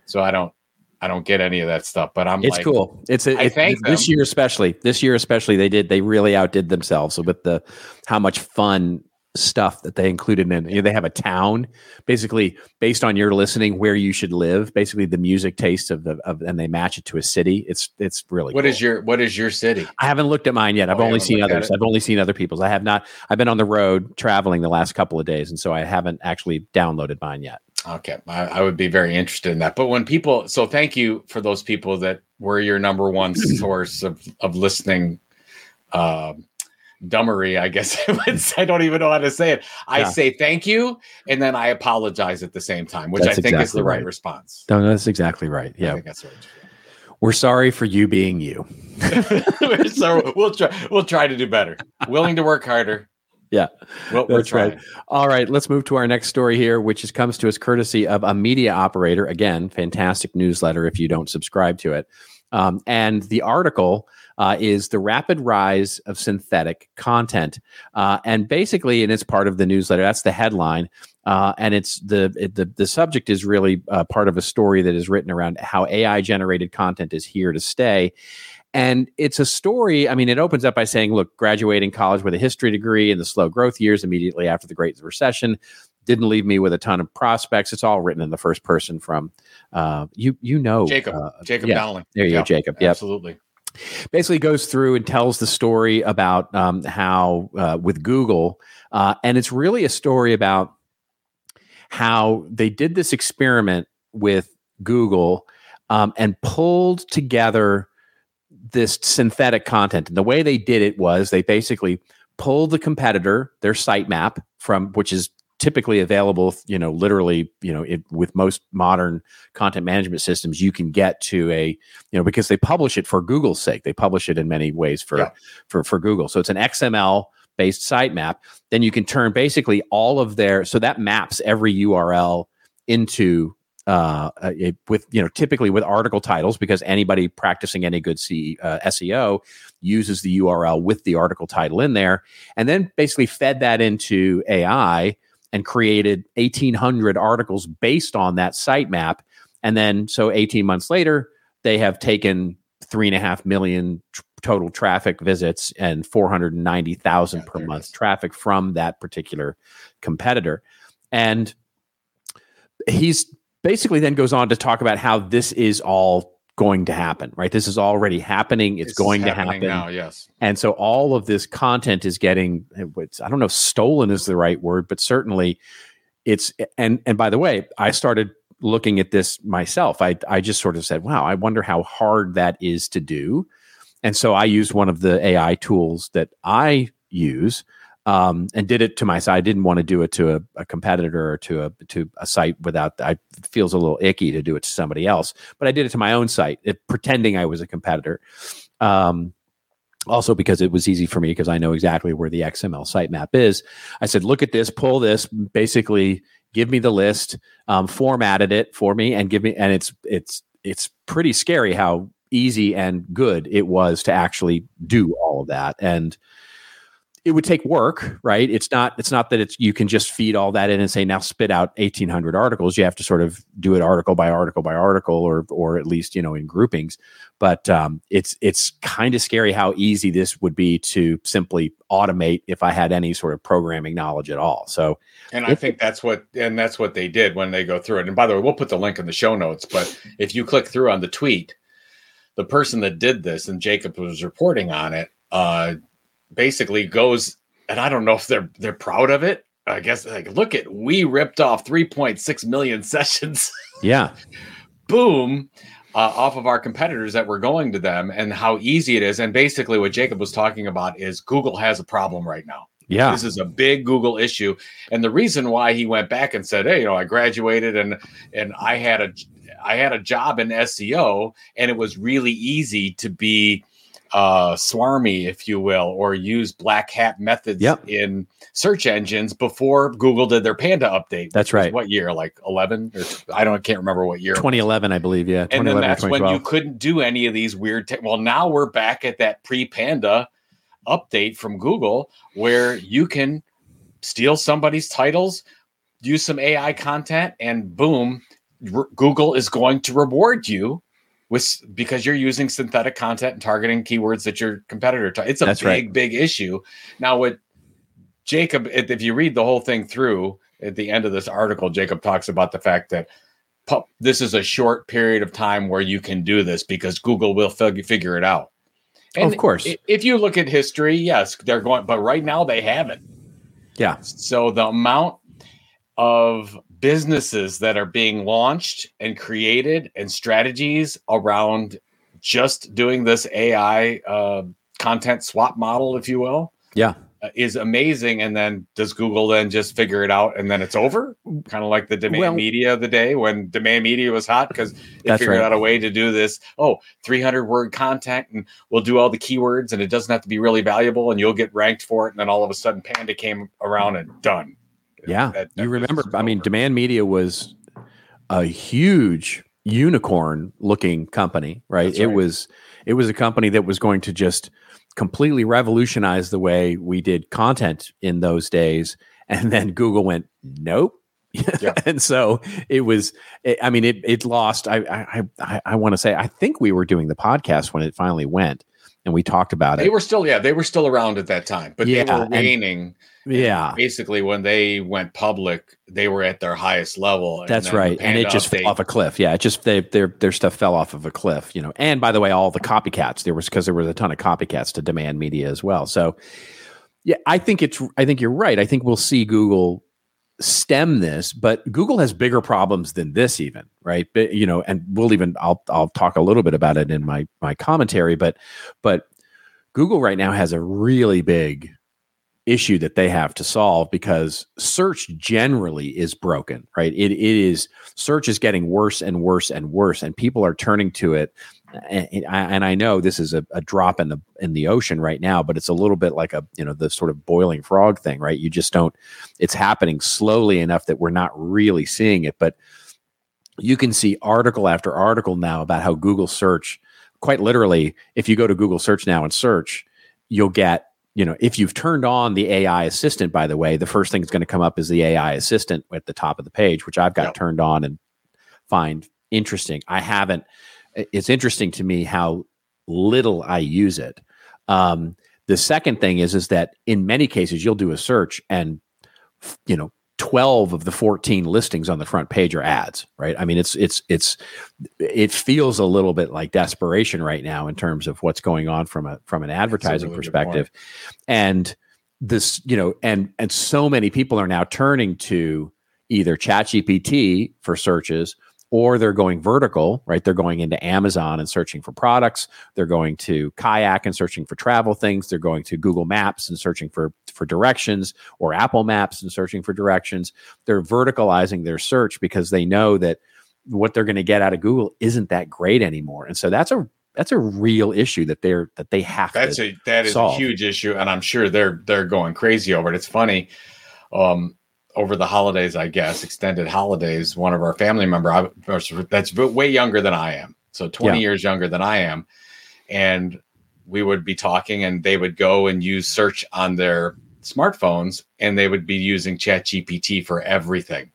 so I don't I don't get any of that stuff. But I'm It's like, cool. It's a, I it- thank this them. year especially. This year especially, they did. They really outdid themselves with the how much fun stuff that they included in. You know, they have a town basically based on your listening where you should live. Basically, the music taste of the of, and they match it to a city. It's it's really. What cool. is your what is your city? I haven't looked at mine yet. I've Oh, only seen others. I've only seen other people's. I have not. I've been on the road traveling the last couple of days, and so I haven't actually downloaded mine yet. Okay, I, I would be very interested in that. But when people, so thank you for those people that were your number one source of of listening. Um, dumbery, I guess I say. I don't even know how to say it. I Yeah. say thank you, and then I apologize at the same time, which That's I think is the right, right. response. No, that's exactly right. Yeah, that's right. we're sorry for you being you. so we'll try. We'll try to do better. Willing to work harder. Yeah, Well, we're that's right. All right, let's move to our next story here, which is, comes to us courtesy of a media operator. Again, fantastic newsletter if you don't subscribe to it. Um, and the article uh, is the rapid rise of synthetic content. Uh, and basically, and it's part of the newsletter, that's the headline. uh, and it's the it, the the subject is really uh, part of a story that is written around how AI generated content is here to stay. And it's a story. I mean, it opens up by saying, look, graduating college with a history degree in the slow growth years immediately after the Great Recession didn't leave me with a ton of prospects. It's all written in the first person from uh, you. You know, Jacob. uh, Jacob yeah, Donnelly. There you Yeah, go, Jacob. Yep Absolutely. Basically goes through and tells the story about um, how uh, with Google, uh, and it's really a story about how they did this experiment with Google um, and pulled together this synthetic content. And the way they did it was they basically pulled the competitor, their sitemap from which is typically available, you know, literally, you know, it, with most modern content management systems, you can get to a, you know, because they publish it for Google's sake. They publish it in many ways for Yeah. for for Google. So it's an XML based sitemap. Then you can turn basically all of their so that maps every URL into uh, it- with you know typically with article titles because anybody practicing any good C, uh, SEO uses the URL with the article title in there, and then basically fed that into AI and created 1,800 articles based on that sitemap. And then so 18 months later, they have taken three and a half million tr- total traffic visits and 490,000 Yeah, per month traffic from that particular competitor. And he's basically then goes on to talk about how this is all going to happen, right? This is already happening. It's This going to happen. now. Yes. And so all of this content is getting, I don't know if stolen is the right word, but certainly it's, and, and by the way, I started looking at this myself. I, I just sort of said, wow, I wonder how hard that is to do. And so I used one of the AI tools that I use um, and did it to my. I didn't want to do it to a, a competitor or to a to a site without. I feels a little icky to do it to somebody else, but I did it to my own site, it, pretending I was a competitor. Um, also because it was easy for me because I know exactly where the XML sitemap is. I said, look at this, pull this, basically give me the list, um, formatted it for me, and give me. And it's it's it's pretty scary how easy and good it was to actually do all of that and it would take work right it's not it's not that it's you can just feed all that in and say now spit out 1800 articles you have to sort of do it article by article by article or or at least you know in groupings but um, it's it's kind of scary how easy this would be to simply automate if i had any sort of programming knowledge at all so And I think that's what and that's what they did when they go through it. And by the way, we'll put the link in the show notes. But if you click through on the tweet, the person that did this and Jacob was reporting on it, uh, basically goes and I don't know if they're they're proud of it. I guess like look at we ripped off 3.6 million sessions. yeah. Boom uh, off of our competitors that were going to them and how easy it is. And basically what jacob was talking about is google has a problem right now. Yeah. This is a big google issue. And the reason why he went back and said hey you know i graduated and and i had a i had a job in seo and it was really easy to be uh swarmy if you will or use black hat methods Yep. in search engines before google did their panda update That's right. what year like 11 or i don't I can't remember what year 2011 i believe yeah and then that's when you couldn't do any of these weird te- well now we're back at that pre-panda update from google where you can steal somebody's titles use some ai content and boom google is going to reward you with because you're using synthetic content and targeting keywords that your competitor ta- it's a That's big right. big issue now what jacob if you read the whole thing through at the end of this article jacob talks about the fact that pu- this is a short period of time where you can do this because Google will fig- figure it out. Of course. If you look at history, yes, they're going, but right now they haven't. yeah So the amount of businesses that are being launched and created and strategies around just doing this AI uh, content swap model, if you will, yeah uh, is amazing. And then does Google then just figure it out and then it's over? Kind of like the demand Well- media of the day when demand media was hot because they figured right. out a way to do this. Oh, 300 word content and we'll do all the keywords and it doesn't have to be really valuable and you'll get ranked for it. And then all of a sudden Panda came around and done. Yeah, That- that you remember? I mean. Demand Media was a huge unicorn-looking company, right? That's It right. was it was a company that was going to just completely revolutionize the way we did content in those days. And then Google went, nope, Yeah. and so it was. It, I mean, it it lost. I I I, I want to say I think we were doing the podcast when it finally went, and we talked about they it. They were still yeah they were still around at that time, but yeah, they were waning. Yeah. Basically, when they went public, they were at their highest level. That's right, and it just fell off a cliff. Yeah, it just they their their stuff fell off of a cliff. You know, and by the way, all the copycats there was because there was a ton of copycats to demand media as well. So, yeah, I think it's I think you're right. I think we'll see Google stem this, but Google has bigger problems than this even, right? But you know, and we'll even I'll I'll talk a little bit about it in my my commentary, but but Google right now has a really big issue that they have to solve because search generally is broken, right? It, it is search is getting worse and worse and worse, and people are turning to it. And, and I know this is a, a, drop in the in the ocean right now, but it's a little bit like a you know the sort of boiling frog thing, right? You just don't. It's happening slowly enough that we're not really seeing it, but you can see article after article now about how Google search, quite literally, if you go to Google search now and search, you'll get you know, if you've turned on the AI assistant, by the way, the first thing that's going to come up is the AI assistant at the top of the page, which I've got yep. turned on and find interesting. I haven't. It's interesting to me how little I use it. Um, the second thing is is that in many cases you'll do a search and you know 12 of the 14 listings on the front page are ads right? I mean it's it's it's it feels a little bit like desperation right now in terms of what's going on from a from an advertising really perspective. And this you know and and so many people are now turning to either ChatGPT for searches or they're going vertical, right? They're going into Amazon and searching for products. They're going to Kayak and searching for travel things. They're going to Google Maps and searching for for directions, or Apple Maps and searching for directions. They're verticalizing their search because they know that what they're going to get out of Google isn't that great anymore. And so that's a that's a real issue that they're that they have that's a that is solve. a huge issue and i'm sure they're they're going crazy over it it's funny um over the holidays, I guess, extended holidays, one of our family member that's way younger than I am, so 20 yeah. years younger than I am, and we would be talking, and they would go and use search on their smartphones, and they would be using Chat GPT for everything.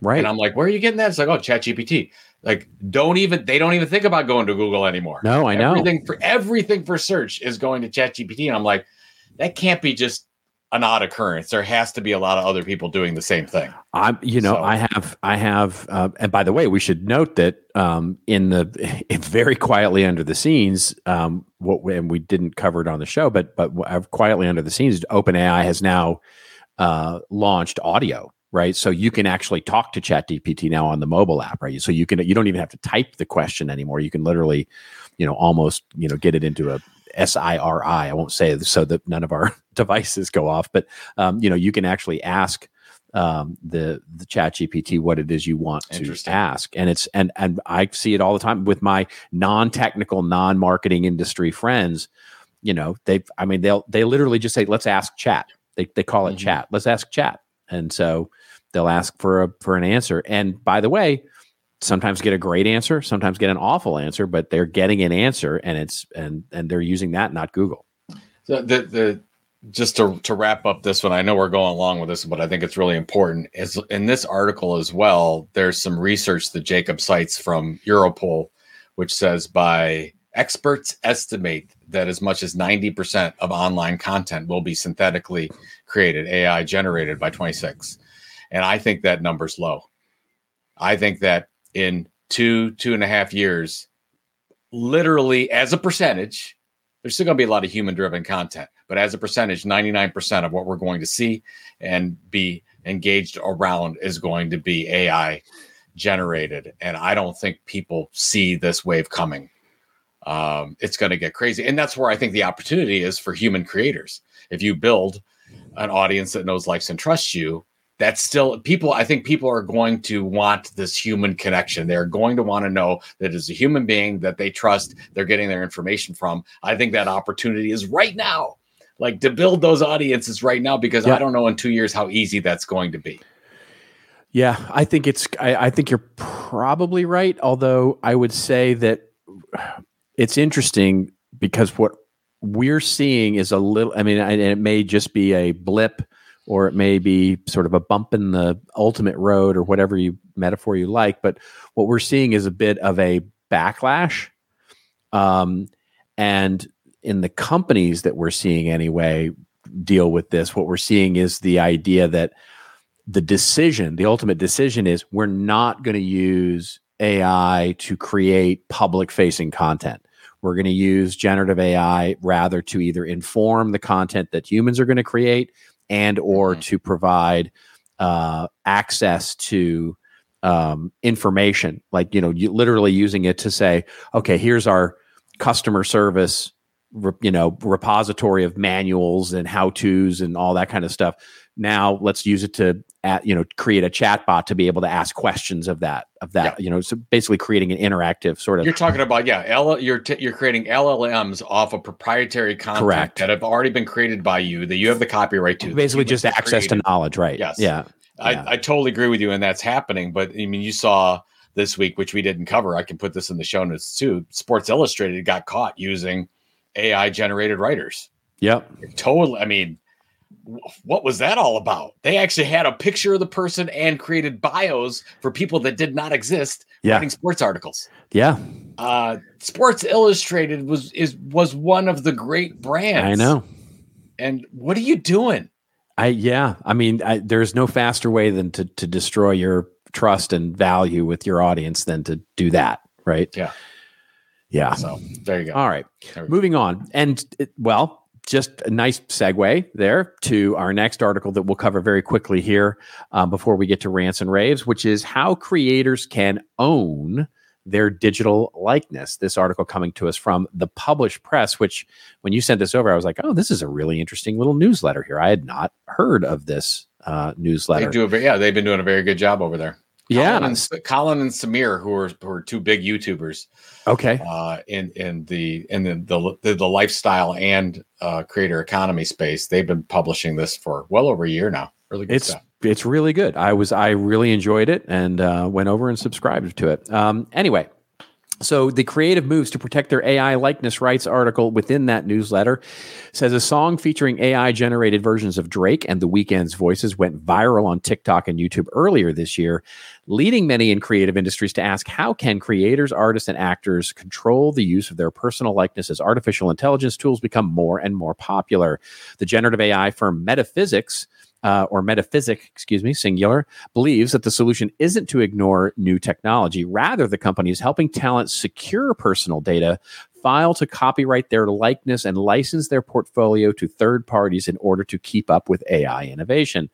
Right. And I'm like, where are you getting that? It's like, oh, Chat GPT. Like, don't even they don't even think about going to Google anymore. No, I know. Everything for everything for search is going to Chat GPT. And I'm like, that can't be just an odd occurrence. There has to be a lot of other people doing the same thing. I'm, you know, so. I have, I have, uh, and by the way, we should note that um, in the very quietly under the scenes, um, what and we didn't cover it on the show, but but quietly under the scenes, OpenAI has now uh, launched audio. Right, so you can actually talk to ChatGPT now on the mobile app, right? So you can you don't even have to type the question anymore. You can literally, you know, almost you know get it into a S I R I. I won't say so that none of our devices go off, but um, you know, you can actually ask um, the the Chat GPT what it is you want to ask, and it's and and I see it all the time with my non technical, non marketing industry friends. You know, they I mean they'll they literally just say let's ask Chat. They they call it mm-hmm. Chat. Let's ask Chat, and so they'll ask for a for an answer. And by the way, sometimes get a great answer, sometimes get an awful answer, but they're getting an answer and it's and and they're using that, not Google. So the, the just to, to wrap up this one, I know we're going along with this, but I think it's really important. Is in this article as well, there's some research that Jacob cites from Europol, which says by experts estimate that as much as 90% of online content will be synthetically created, AI generated by 26. And I think that number's low. I think that in two, two and a half years, literally as a percentage, there's still going to be a lot of human driven content, but as a percentage, 99% of what we're going to see and be engaged around is going to be AI generated. And I don't think people see this wave coming. Um, it's going to get crazy. And that's where I think the opportunity is for human creators. If you build an audience that knows, likes, and trusts you, that's still people i think people are going to want this human connection. They're going to want to know that as a human being that they trust they're getting their information from. I think that opportunity is right now. Like to build those audiences right now because yeah. i don't know in two years how easy that's going to be. Yeah i think it's I, I think you're probably right although i would say that it's interesting because what we're seeing is a little i mean and it may just be a blip or it may be sort of a bump in the ultimate road or whatever you metaphor you like. But what we're seeing is a bit of a backlash. Um, and in the companies that we're seeing anyway deal with this, what we're seeing is the idea that the decision, the ultimate decision is we're not going to use AI to create public facing content. We're going to use generative AI rather to either inform the content that humans are going to create and or mm-hmm. to provide uh, access to um, information, like you know, you literally using it to say, okay, here's our customer service, you know, repository of manuals and how tos and all that kind of stuff now let's use it to at, you know create a chat bot to be able to ask questions of that of that yeah. you know so basically creating an interactive sort of you're talking about yeah L, you're t- you're creating llms off of proprietary content Correct. that have already been created by you that you have the copyright to basically just access created. to knowledge right yes yeah I, yeah. I totally agree with you and that's happening but i mean you saw this week which we didn't cover i can put this in the show notes too sports illustrated got caught using ai generated writers yep totally i mean what was that all about? They actually had a picture of the person and created bios for people that did not exist yeah. writing sports articles. Yeah. Uh, Sports Illustrated was is was one of the great brands. I know. And what are you doing? I yeah, I mean, I, there's no faster way than to to destroy your trust and value with your audience than to do that, right? Yeah. Yeah. So there you go. All right. Moving on. And it, well, just a nice segue there to our next article that we'll cover very quickly here um, before we get to rants and raves, which is how creators can own their digital likeness. This article coming to us from the Published Press, which when you sent this over, I was like, oh, this is a really interesting little newsletter here. I had not heard of this uh, newsletter. They do a, yeah, they've been doing a very good job over there. Yeah, Colin and, Colin and Samir, who are who are two big YouTubers. Okay. Uh, in in the in the the, the, lifestyle and uh, creator economy space, they've been publishing this for well over a year now. Really good it's, stuff. It's really good. I was I really enjoyed it and uh, went over and subscribed to it. Um, anyway, so, the creative moves to protect their AI likeness rights article within that newsletter says a song featuring AI generated versions of Drake and The Weeknd's voices went viral on TikTok and YouTube earlier this year, leading many in creative industries to ask how can creators, artists, and actors control the use of their personal likeness as artificial intelligence tools become more and more popular? The generative AI firm Metaphysics uh, or metaphysic, excuse me, singular, believes that the solution isn't to ignore new technology. Rather, the company is helping talent secure personal data, file to copyright their likeness, and license their portfolio to third parties in order to keep up with AI innovation.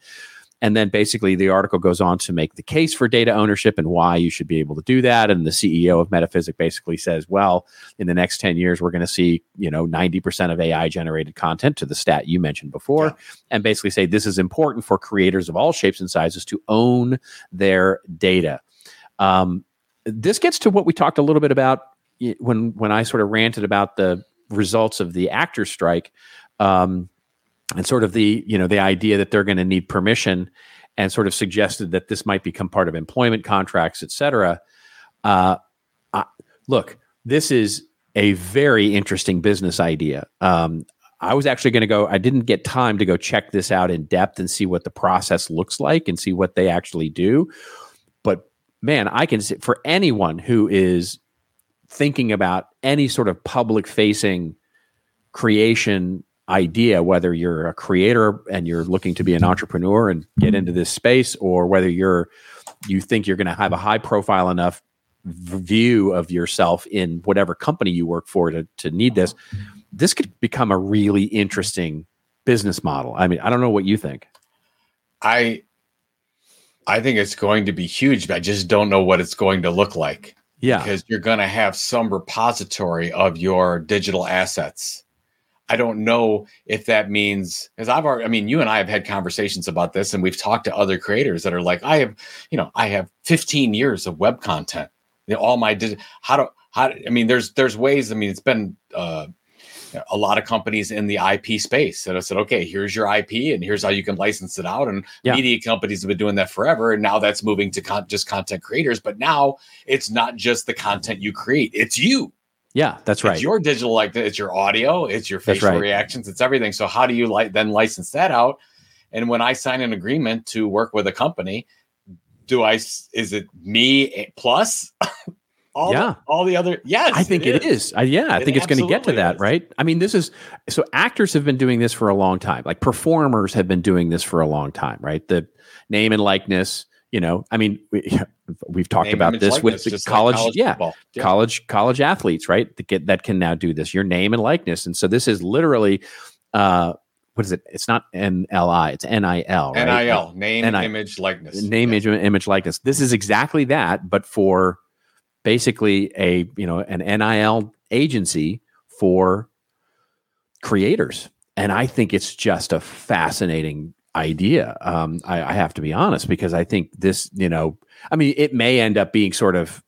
And then basically the article goes on to make the case for data ownership and why you should be able to do that. And the CEO of Metaphysic basically says, well, in the next 10 years, we're going to see, you know, 90% of AI generated content to the stat you mentioned before. Yeah. And basically say this is important for creators of all shapes and sizes to own their data. Um, this gets to what we talked a little bit about when when I sort of ranted about the results of the actor strike. Um, and sort of the you know the idea that they're going to need permission and sort of suggested that this might become part of employment contracts et cetera uh, look this is a very interesting business idea. Um, i was actually going to go i didn't get time to go check this out in depth and see what the process looks like and see what they actually do. But man i can see for anyone who is thinking about any sort of public facing creation idea, whether you're a creator and you're looking to be an entrepreneur and get mm-hmm. into this space, or whether you're you think you're going to have a high profile enough view of yourself in whatever company you work for to, to need this, this could become a really interesting business model. I mean, I don't know what you think. I I think it's going to be huge, but I just don't know what it's going to look like. Yeah. Because you're going to have some repository of your digital assets I don't know if that means because I've already, I mean, you and I have had conversations about this, and we've talked to other creators that are like, I have, you know, I have 15 years of web content. You know, all my did how do how I mean, there's there's ways. I mean, it's been uh, a lot of companies in the IP space that I said, okay, here's your IP, and here's how you can license it out. And yeah. media companies have been doing that forever, and now that's moving to con- just content creators. But now it's not just the content you create; it's you yeah, that's right. It's your digital like it's your audio, it's your facial right. reactions, it's everything. So how do you like then license that out? And when I sign an agreement to work with a company, do I is it me eh, plus all yeah. the, all the other yes i think it is, is. I, yeah i it think it's going to get to that is. right i mean this is so actors have been doing this for a long time like performers have been doing this for a long time right the name and likeness you know i mean we, we've talked name, about this with the college, like college yeah, yeah, college college athletes right that get that can now do this your name and likeness and so this is literally uh what is it? It's not NLI, it's NIL. Right? NIL, name, N-I- image, likeness. Name, yeah. image, image, likeness. This is exactly that, but for basically a you know an NIL agency for creators, and I think it's just a fascinating idea. Um, I, I have to be honest because I think this, you know, I mean, it may end up being sort of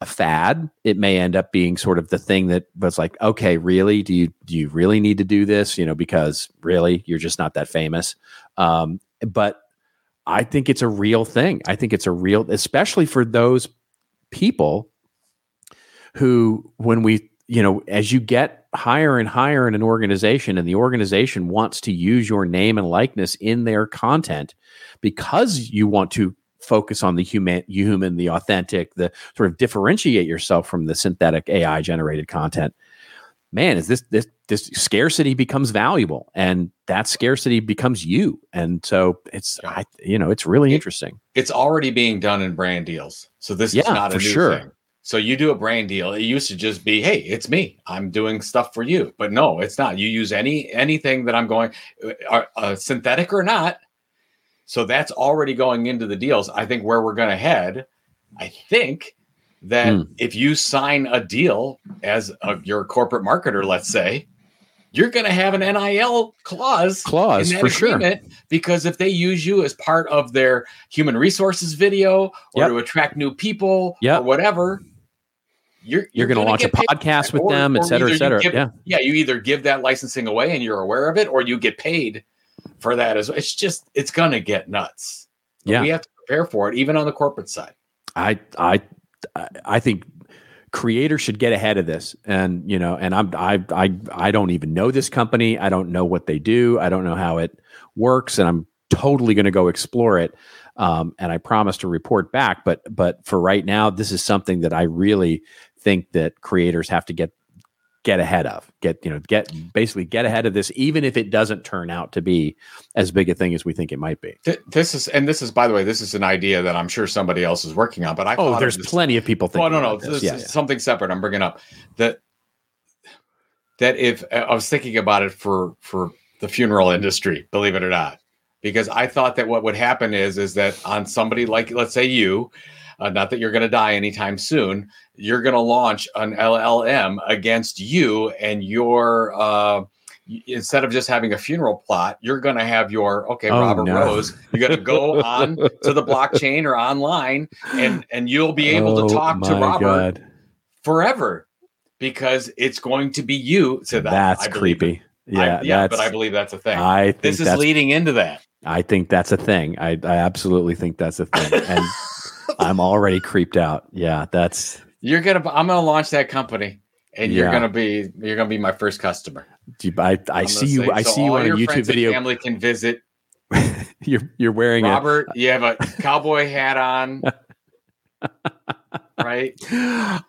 a fad. It may end up being sort of the thing that was like, okay, really, do you do you really need to do this? You know, because really, you're just not that famous. Um, but I think it's a real thing. I think it's a real, especially for those people who, when we, you know, as you get higher and higher in an organization, and the organization wants to use your name and likeness in their content because you want to focus on the human, human, the authentic, the sort of differentiate yourself from the synthetic AI generated content. Man, is this this this scarcity becomes valuable, and that scarcity becomes you, and so it's I, you know it's really interesting. It's already being done in brand deals, so this yeah, is not a new sure. thing. So you do a brand deal. It used to just be, hey, it's me. I'm doing stuff for you. But no, it's not. You use any anything that I'm going, uh, uh synthetic or not, so that's already going into the deals. I think where we're going to head, I think that mm. if you sign a deal as a, your corporate marketer, let's say, you're going to have an NIL clause, clause for sure. Because if they use you as part of their human resources video or yep. to attract new people yep. or whatever, you're, you're, going to launch a podcast with or, them, et cetera, et cetera. Give, yeah. Yeah. You either give that licensing away and you're aware of it, or you get paid for that as well. It's just it's gonna get nuts. But yeah, we have to prepare for it, even on the corporate side. I I I think creators should get ahead of this and you know and i'm i i i don't even know this company i don't know what they do i don't know how it works and i'm totally going to go explore it um, and i promise to report back but but for right now this is something that i really think that creators have to get get ahead of get you know get basically get ahead of this even if it doesn't turn out to be as big a thing as we think it might be this is and this is by the way this is an idea that i'm sure somebody else is working on but i oh there's plenty of people thinking oh no no this. Yeah, yeah. something separate i'm bringing up that that if i was thinking about it for for the funeral industry believe it or not because i thought that what would happen is is that on somebody like let's say you uh, not that you're going to die anytime soon. You're going to launch an LLM against you and your. Uh, instead of just having a funeral plot, you're going to have your okay, oh, Robert no. Rose. You're going to go on to the blockchain or online, and and you'll be able oh, to talk to Robert God. forever because it's going to be you. So that, that's creepy. Yeah, I, yeah, but I believe that's a thing. I this is leading into that. I think that's a thing. I, I absolutely think that's a thing. And I'm already creeped out. Yeah, that's you're gonna. I'm gonna launch that company, and you're gonna be you're gonna be my first customer. I I see you. I see you on a YouTube video. Family can visit. you're you're wearing Robert. A, you have a cowboy hat on. right?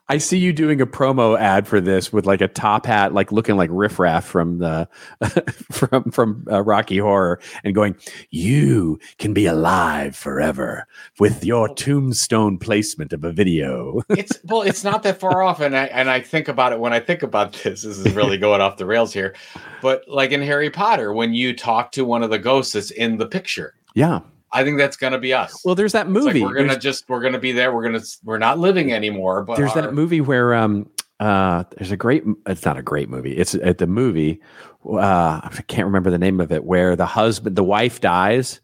I see you doing a promo ad for this with like a top hat, like looking like riffraff from the from from uh, Rocky Horror, and going, "You can be alive forever with your tombstone placement of a video." it's well, it's not that far off, and I and I think about it when I think about this. This is really going off the rails here, but like in Harry Potter, when you talk to one of the ghosts that's in the picture, yeah, I think that's gonna be us. Well, there's that movie. Like we're gonna there's, just we're gonna be there. We're gonna we're not living anymore. But there's our, that movie where um uh there's a great it's not a great movie. It's at the movie uh I can't remember the name of it where the husband the wife dies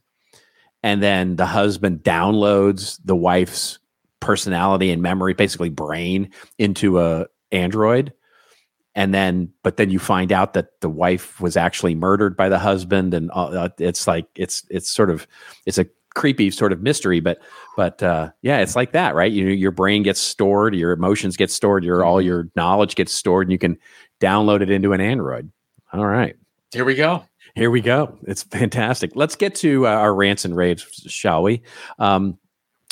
and then the husband downloads the wife's personality and memory basically brain into a android and then but then you find out that the wife was actually murdered by the husband and uh, it's like it's it's sort of it's a creepy sort of mystery but but uh, yeah it's like that right you your brain gets stored your emotions get stored your all mm-hmm. your knowledge gets stored and you can download it into an android all right here we go Here we go. It's fantastic. Let's get to uh, our rants and raves, shall we? Um,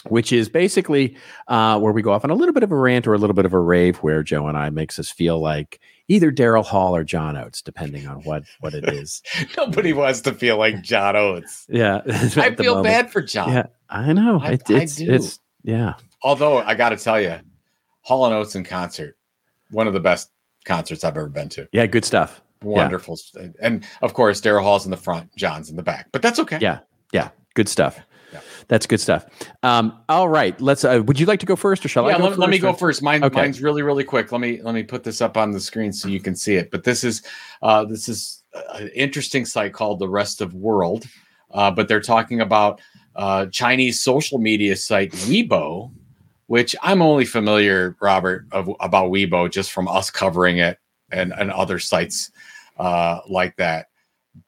which is basically uh, where we go off on a little bit of a rant or a little bit of a rave, where Joe and I makes us feel like either Daryl Hall or John Oates, depending on what what it is. Nobody wants to feel like John Oates. Yeah, I feel moment. bad for John. Yeah, I know. I, it, it's, I do. It's, yeah. Although I got to tell you, Hall and Oates in concert, one of the best concerts I've ever been to. Yeah, good stuff. Wonderful. Yeah. And of course, Daryl Hall's in the front, John's in the back, but that's okay. Yeah. Yeah. Good stuff. Yeah. That's good stuff. Um, all right, let's. Uh, would you like to go first, or shall yeah, I? Let, let, me go first. Mine, okay. mine's really, really quick. Let me let me put this up on the screen so you can see it. But this is uh, this is an interesting site called the Rest of World, uh, but they're talking about uh, Chinese social media site Weibo, which I'm only familiar, Robert, of, about Weibo just from us covering it and, and other sites uh, like that.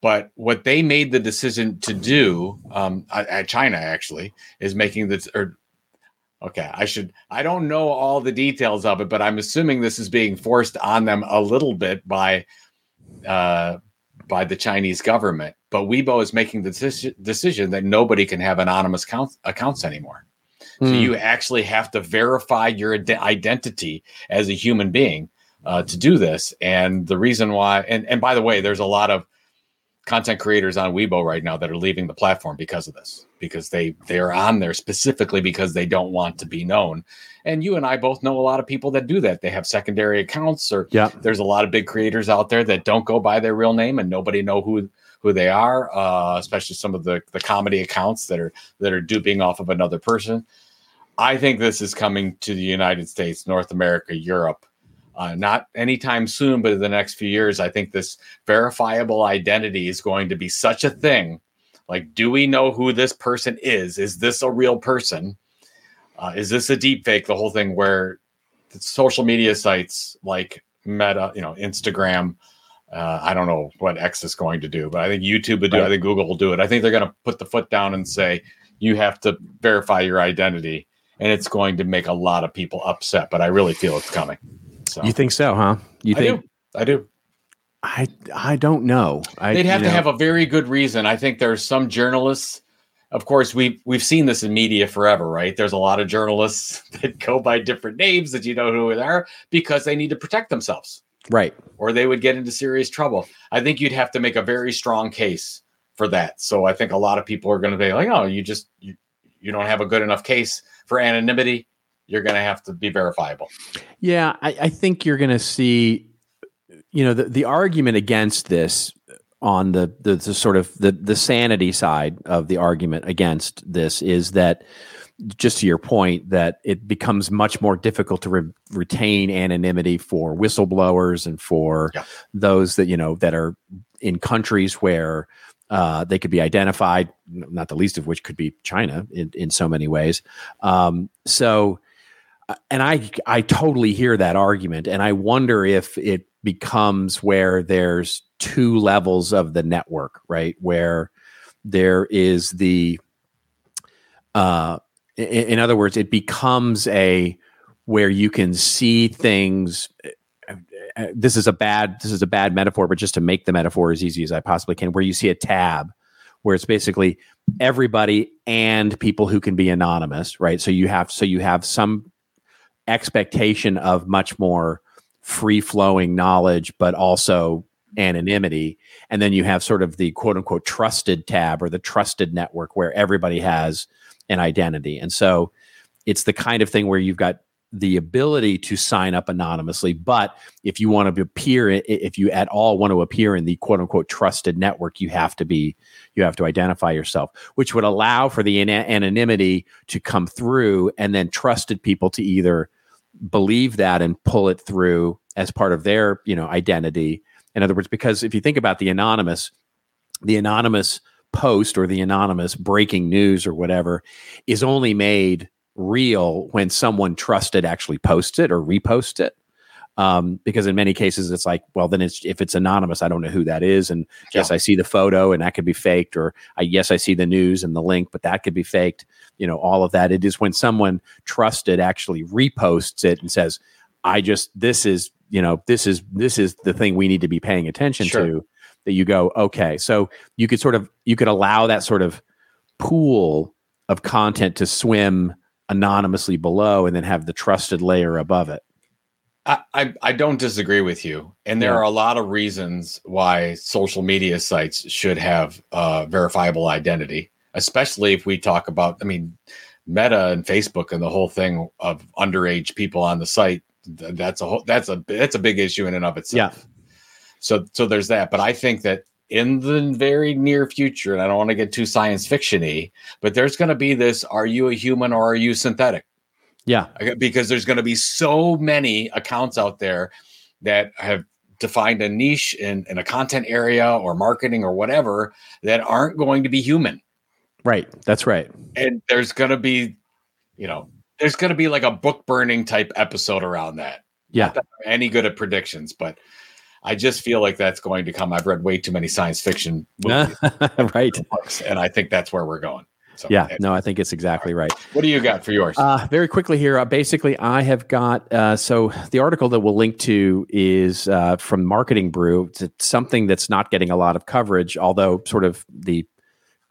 But what they made the decision to do um, at China actually is making this or okay, I should I don't know all the details of it, but I'm assuming this is being forced on them a little bit by uh, by the Chinese government. But Weibo is making the decision, decision that nobody can have anonymous count, accounts anymore. So mm. you actually have to verify your identity as a human being uh, to do this. And the reason why, and, and by the way, there's a lot of content creators on Weibo right now that are leaving the platform because of this, because they they are on there specifically because they don't want to be known. And you and I both know a lot of people that do that. They have secondary accounts, or yeah. there's a lot of big creators out there that don't go by their real name and nobody know who who they are, uh, especially some of the the comedy accounts that are that are duping off of another person. I think this is coming to the United States, North America, Europe. Uh, not anytime soon, but in the next few years, I think this verifiable identity is going to be such a thing. Like, do we know who this person is? Is this a real person? Uh, is this a deep fake? The whole thing where social media sites like Meta, you know, Instagram, uh, I don't know what X is going to do, but I think YouTube would do. Right. I think Google will do it. I think they're going to put the foot down and say you have to verify your identity and it's going to make a lot of people upset. But I really feel it's coming. So you think so, huh? You think? I do. I do. I I don't know. I, They'd have to know. have a very good reason. I think there's some journalists. Of course, we've we've seen this in media forever, right? There's a lot of journalists that go by different names that you know who they are because they need to protect themselves, right? Or they would get into serious trouble. I think you'd have to make a very strong case for that. So I think a lot of people are going to be like, "Oh, you just you, you don't have a good enough case for anonymity, you're going to have to be verifiable. Yeah, I, I think you're going to see, you know, the, the argument against this on the, the, the sort of the the sanity side of the argument against this is that just to your point that it becomes much more difficult to re- retain anonymity for whistleblowers and for yeah. those that you know that are in countries where uh, they could be identified, not the least of which could be China in, in so many ways. Um, so, and I I totally hear that argument, and I wonder if it becomes where there's two levels of the network, right? Where there is the, uh, in, in other words, it becomes a where you can see things uh, this is a bad this is a bad metaphor, but just to make the metaphor as easy as I possibly can, where you see a tab where it's basically everybody and people who can be anonymous, right? So you have so you have some expectation of much more free flowing knowledge, but also anonymity. And then you have sort of the quote unquote trusted tab or the trusted network where everybody has an identity. And so it's the kind of thing where you've got the ability to sign up anonymously. But if you want to appear, if you at all want to appear in the quote unquote trusted network, you have to be, you have to identify yourself, which would allow for the anonymity to come through and then trusted people to either believe that and pull it through as part of their, you know, identity. In other words, because if you think about the anonymous, the anonymous post or the anonymous breaking news or whatever is only made real when someone trusted actually posts it or reposts it. Um, because in many cases it's like, well, then it's if it's anonymous, I don't know who that is, and yeah. yes, I see the photo, and that could be faked, or I yes, I see the news and the link, but that could be faked. You know, all of that. It is when someone trusted actually reposts it and says, "I just this is you know this is this is the thing we need to be paying attention sure. to." that you go, okay, so you could sort of you could allow that sort of pool of content to swim anonymously below and then have the trusted layer above it. I, I, don't disagree with you. And there yeah. are a lot of reasons why social media sites should have uh, verifiable identity, especially if we talk about, I mean, Meta and Facebook and the whole thing of underage people on the site. That's a whole, that's a that's a big issue in and of itself. Yeah. So so there's that. But I think that in the very near future, and I don't want to get too science fictiony, but there's going to be this: Are you a human or are you synthetic? Yeah, because there's going to be so many accounts out there that have defined a niche in, in a content area or marketing or whatever that aren't going to be human. Right. That's right. And there's going to be, you know, there's going to be like a book burning type episode around that. Yeah. That any good at predictions, but I just feel like that's going to come. I've read way too many science fiction movies, right? Books, and I think that's where we're going. So, yeah, no, I think it's exactly right. What do you got for yours? Uh, very quickly here, uh, basically, I have got uh, so the article that we'll link to is uh, from Marketing Brew. It's something that's not getting a lot of coverage, although sort of the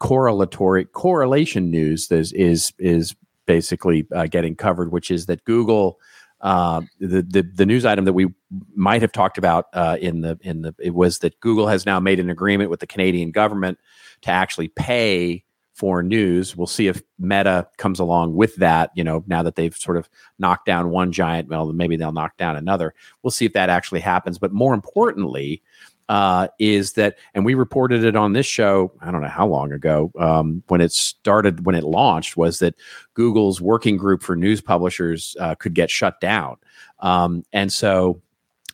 correlatory correlation news is is is basically uh, getting covered, which is that Google. Uh, the, the the news item that we might have talked about uh, in the in the it was that Google has now made an agreement with the Canadian government to actually pay for news. We'll see if Meta comes along with that. You know, now that they've sort of knocked down one giant, well, maybe they'll knock down another. We'll see if that actually happens. But more importantly, uh, is that, and we reported it on this show, I don't know how long ago, um, when it started, when it launched, was that Google's working group for news publishers uh, could get shut down. Um, and so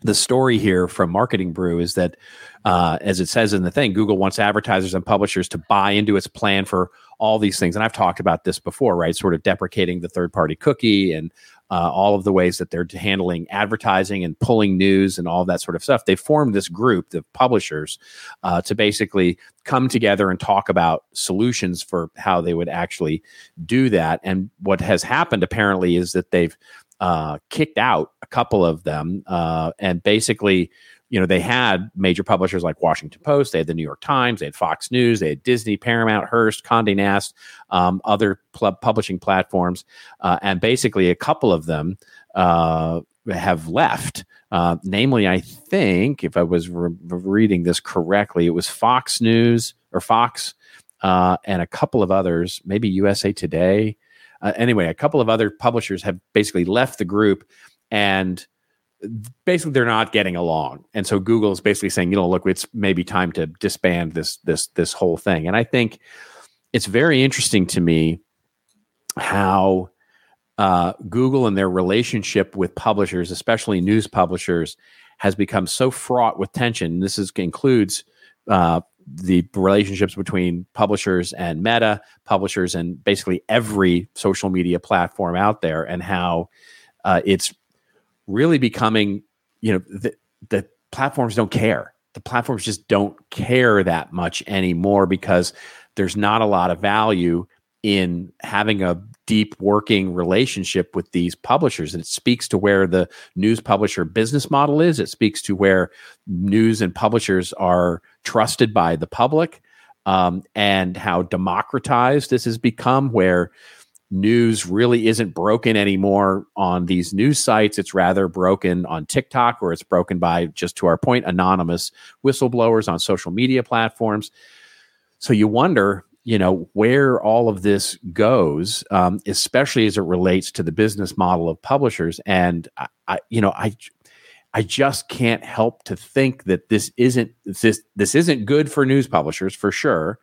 the story here from Marketing Brew is that, uh, as it says in the thing, Google wants advertisers and publishers to buy into its plan for all these things. And I've talked about this before, right? Sort of deprecating the third party cookie and uh, all of the ways that they're handling advertising and pulling news and all that sort of stuff. They formed this group, the publishers, uh, to basically come together and talk about solutions for how they would actually do that. And what has happened apparently is that they've uh, kicked out a couple of them uh, and basically you know they had major publishers like washington post they had the new york times they had fox news they had disney paramount hearst conde nast um, other pl- publishing platforms. Uh, and basically a couple of them uh, have left. Uh, namely i think if i was re- reading this correctly it was fox news or fox uh, and a couple of others maybe usa today. Uh, anyway, a couple of other publishers have basically left the group and basically they're not getting along. And so Google is basically saying, you know, look, it's maybe time to disband this this this whole thing. And I think it's very interesting to me how uh, Google and their relationship with publishers, especially news publishers, has become so fraught with tension. This is, includes uh, the relationships between publishers and Meta, publishers and basically every social media platform out there, and how uh, it's really becoming, you know, the, the platforms don't care. The platforms just don't care that much anymore because there's not a lot of value in having a deep working relationship with these publishers. And it speaks to where the news publisher business model is. It speaks to where news and publishers are trusted by the public um, and how democratized this has become, where news really isn't broken anymore on these news sites. It's rather broken on TikTok, or it's broken by, just to our point, anonymous whistleblowers on social media platforms. So you wonder you know where all of this goes, um, especially as it relates to the business model of publishers. And I, I, you know, I, I just can't help to think that this isn't this this isn't good for news publishers for sure.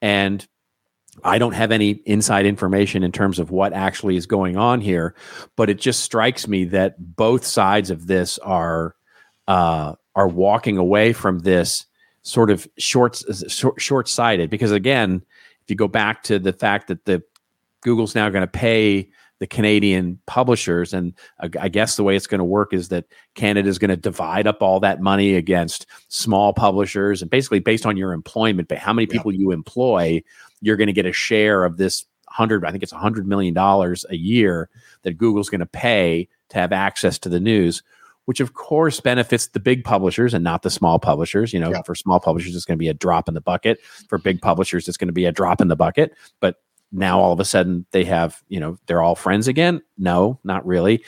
And I don't have any inside information in terms of what actually is going on here, but it just strikes me that both sides of this are uh, are walking away from this sort of short short sighted because again if you go back to the fact that the Google's now going to pay the Canadian publishers, and I guess the way it's going to work is that Canada is going to divide up all that money against small publishers, and basically based on your employment, but how many people yeah. you employ, you're going to get a share of this hundred. I think it's a hundred million dollars a year that Google's going to pay to have access to the news. which of course benefits the big publishers and not the small publishers. You know, yeah. for small publishers, it's going to be a drop in the bucket. For big publishers, it's going to be a drop in the bucket. But now all of a sudden they have, you know, they're all friends again. No, not really.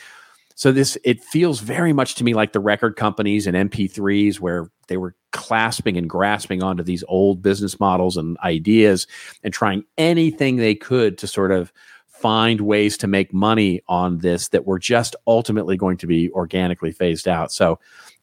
So this it feels very much to me like the record companies and MP3s where they were clasping and grasping onto these old business models and ideas and trying anything they could to sort of find ways to make money on this that were just ultimately going to be organically phased out. So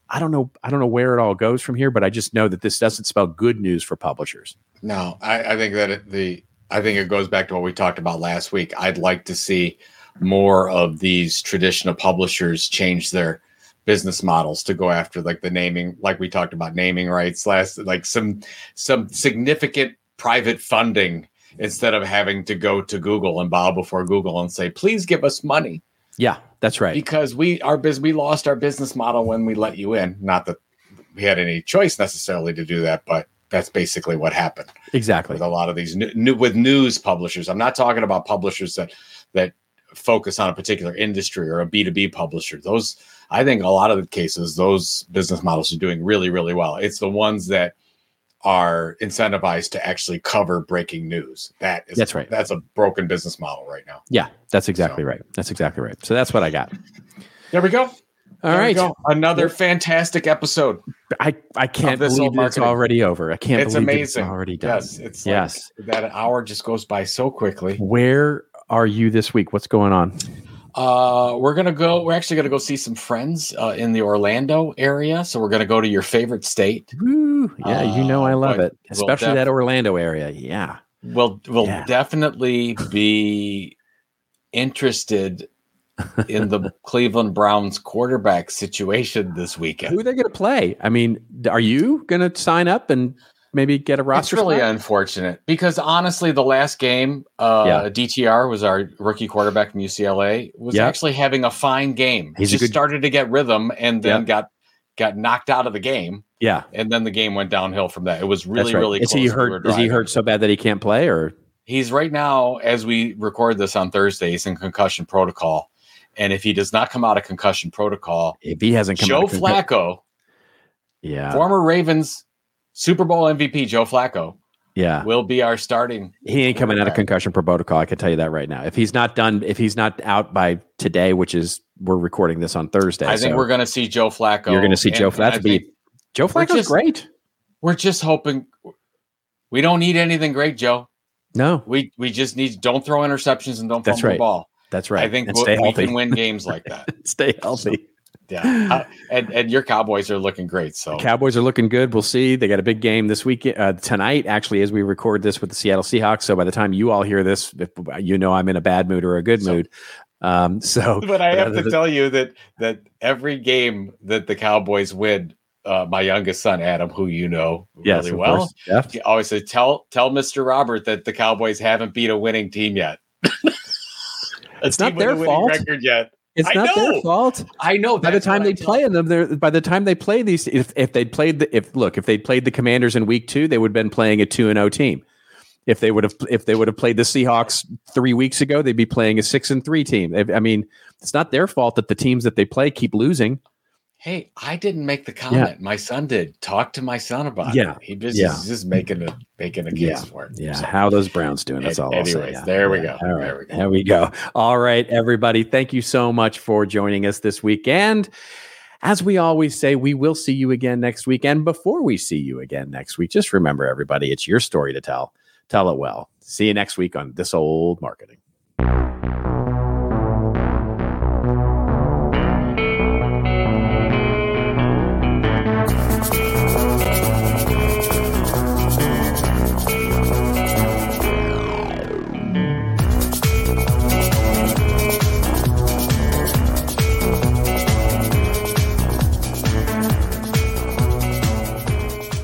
I don't know. I don't know where it all goes from here, but I just know that this doesn't spell good news for publishers. No, I, I think that the I think it goes back to what we talked about last week. I'd like to see more of these traditional publishers change their business models to go after like the naming, like we talked about naming rights last, like some some significant private funding instead of having to go to Google and bow before Google and say, please give us money. Yeah, that's right. Because we our biz we lost our business model when we let you in. Not that we had any choice necessarily to do that, but that's basically what happened. Exactly. With a lot of these new, new with news publishers. I'm not talking about publishers that that focus on a particular industry or a B2B publisher. Those I think a lot of the cases those business models are doing really really well. It's the ones that are incentivized to actually cover breaking news. That is that's right. That's a broken business model right now. Yeah, that's exactly so. right. That's exactly right. So that's what I got. There we go. All there right, another fantastic episode. I I can't believe it's already over. I can't. It's amazing. It's already done. Yes, it's yes. Like that hour just goes by so quickly. Where are you this week? What's going on? Uh, we're gonna go. We're actually gonna go see some friends uh, in the Orlando area. So we're gonna go to your favorite state. Woo. Yeah, you know I uh, love it, especially we'll def- that Orlando area. Yeah, we'll we'll yeah. definitely be interested in the Cleveland Browns quarterback situation this weekend. Who are they going to play? I mean, are you going to sign up and maybe get a roster. It's really spot? unfortunate because honestly, the last game, uh, yeah. DTR was our rookie quarterback from UCLA was yep. actually having a fine game. He just good... started to get rhythm and then yep. got got knocked out of the game. Yeah, and then the game went downhill from that. It was really right. really. Is he hurt? Is he hurt so bad that he can't play or? He's right now, as we record this on Thursday, he's in concussion protocol. And if he does not come out of concussion protocol, if he hasn't come Joe Flacco, yeah, former Ravens Super Bowl MVP Joe Flacco. Yeah. Will be our starting. He ain't coming out of concussion protocol. I can tell you that right now. If he's not done, if he's not out by today, which is we're recording this on Thursday. I think so we're going to see Joe Flacco. You're going to see and, Joe Flacco. Be Joe Flacco's just, great. We're just hoping we don't need anything great, Joe. No, we we just need don't throw interceptions and don't That's right. the ball. That's right. I think we, we can win games like that. stay healthy. Yeah, uh, and and your Cowboys are looking great. So the Cowboys are looking good. We'll see. They got a big game this week uh, tonight. Actually, as we record this with the Seattle Seahawks, so by the time you all hear this, you know I'm in a bad mood or a good so, mood. Um, so, but I have to tell you that that every game that the Cowboys win, uh, my youngest son Adam, who you know yes, really well, he always says, "Tell tell Mister Robert that the Cowboys haven't beat a winning team yet." it's not their fault. Record yet. It's I not know. their fault. I know. By the time they play in them, they're by the time they play these, if if they'd played the if look if they'd played the Commanders in week two, they would have been playing a two and zero oh team. If they would have if they would have played the Seahawks three weeks ago, they'd be playing a six and three team. I mean, it's not their fault that the teams that they play keep losing. Hey, I didn't make the comment. Yeah. My son did. Talk to my son about yeah. it. He just, yeah. he's just making a making a case yeah. for it. Yeah. So, How those Browns doing? That's all. Anyways, yeah. there we go. All right. There we go. There we go. All right, everybody. Thank you so much for joining us this weekend. As we always say, we will see you again next week. And before we see you again next week, just remember, everybody, it's your story to tell. Tell it well. See you next week on This Old Marketing.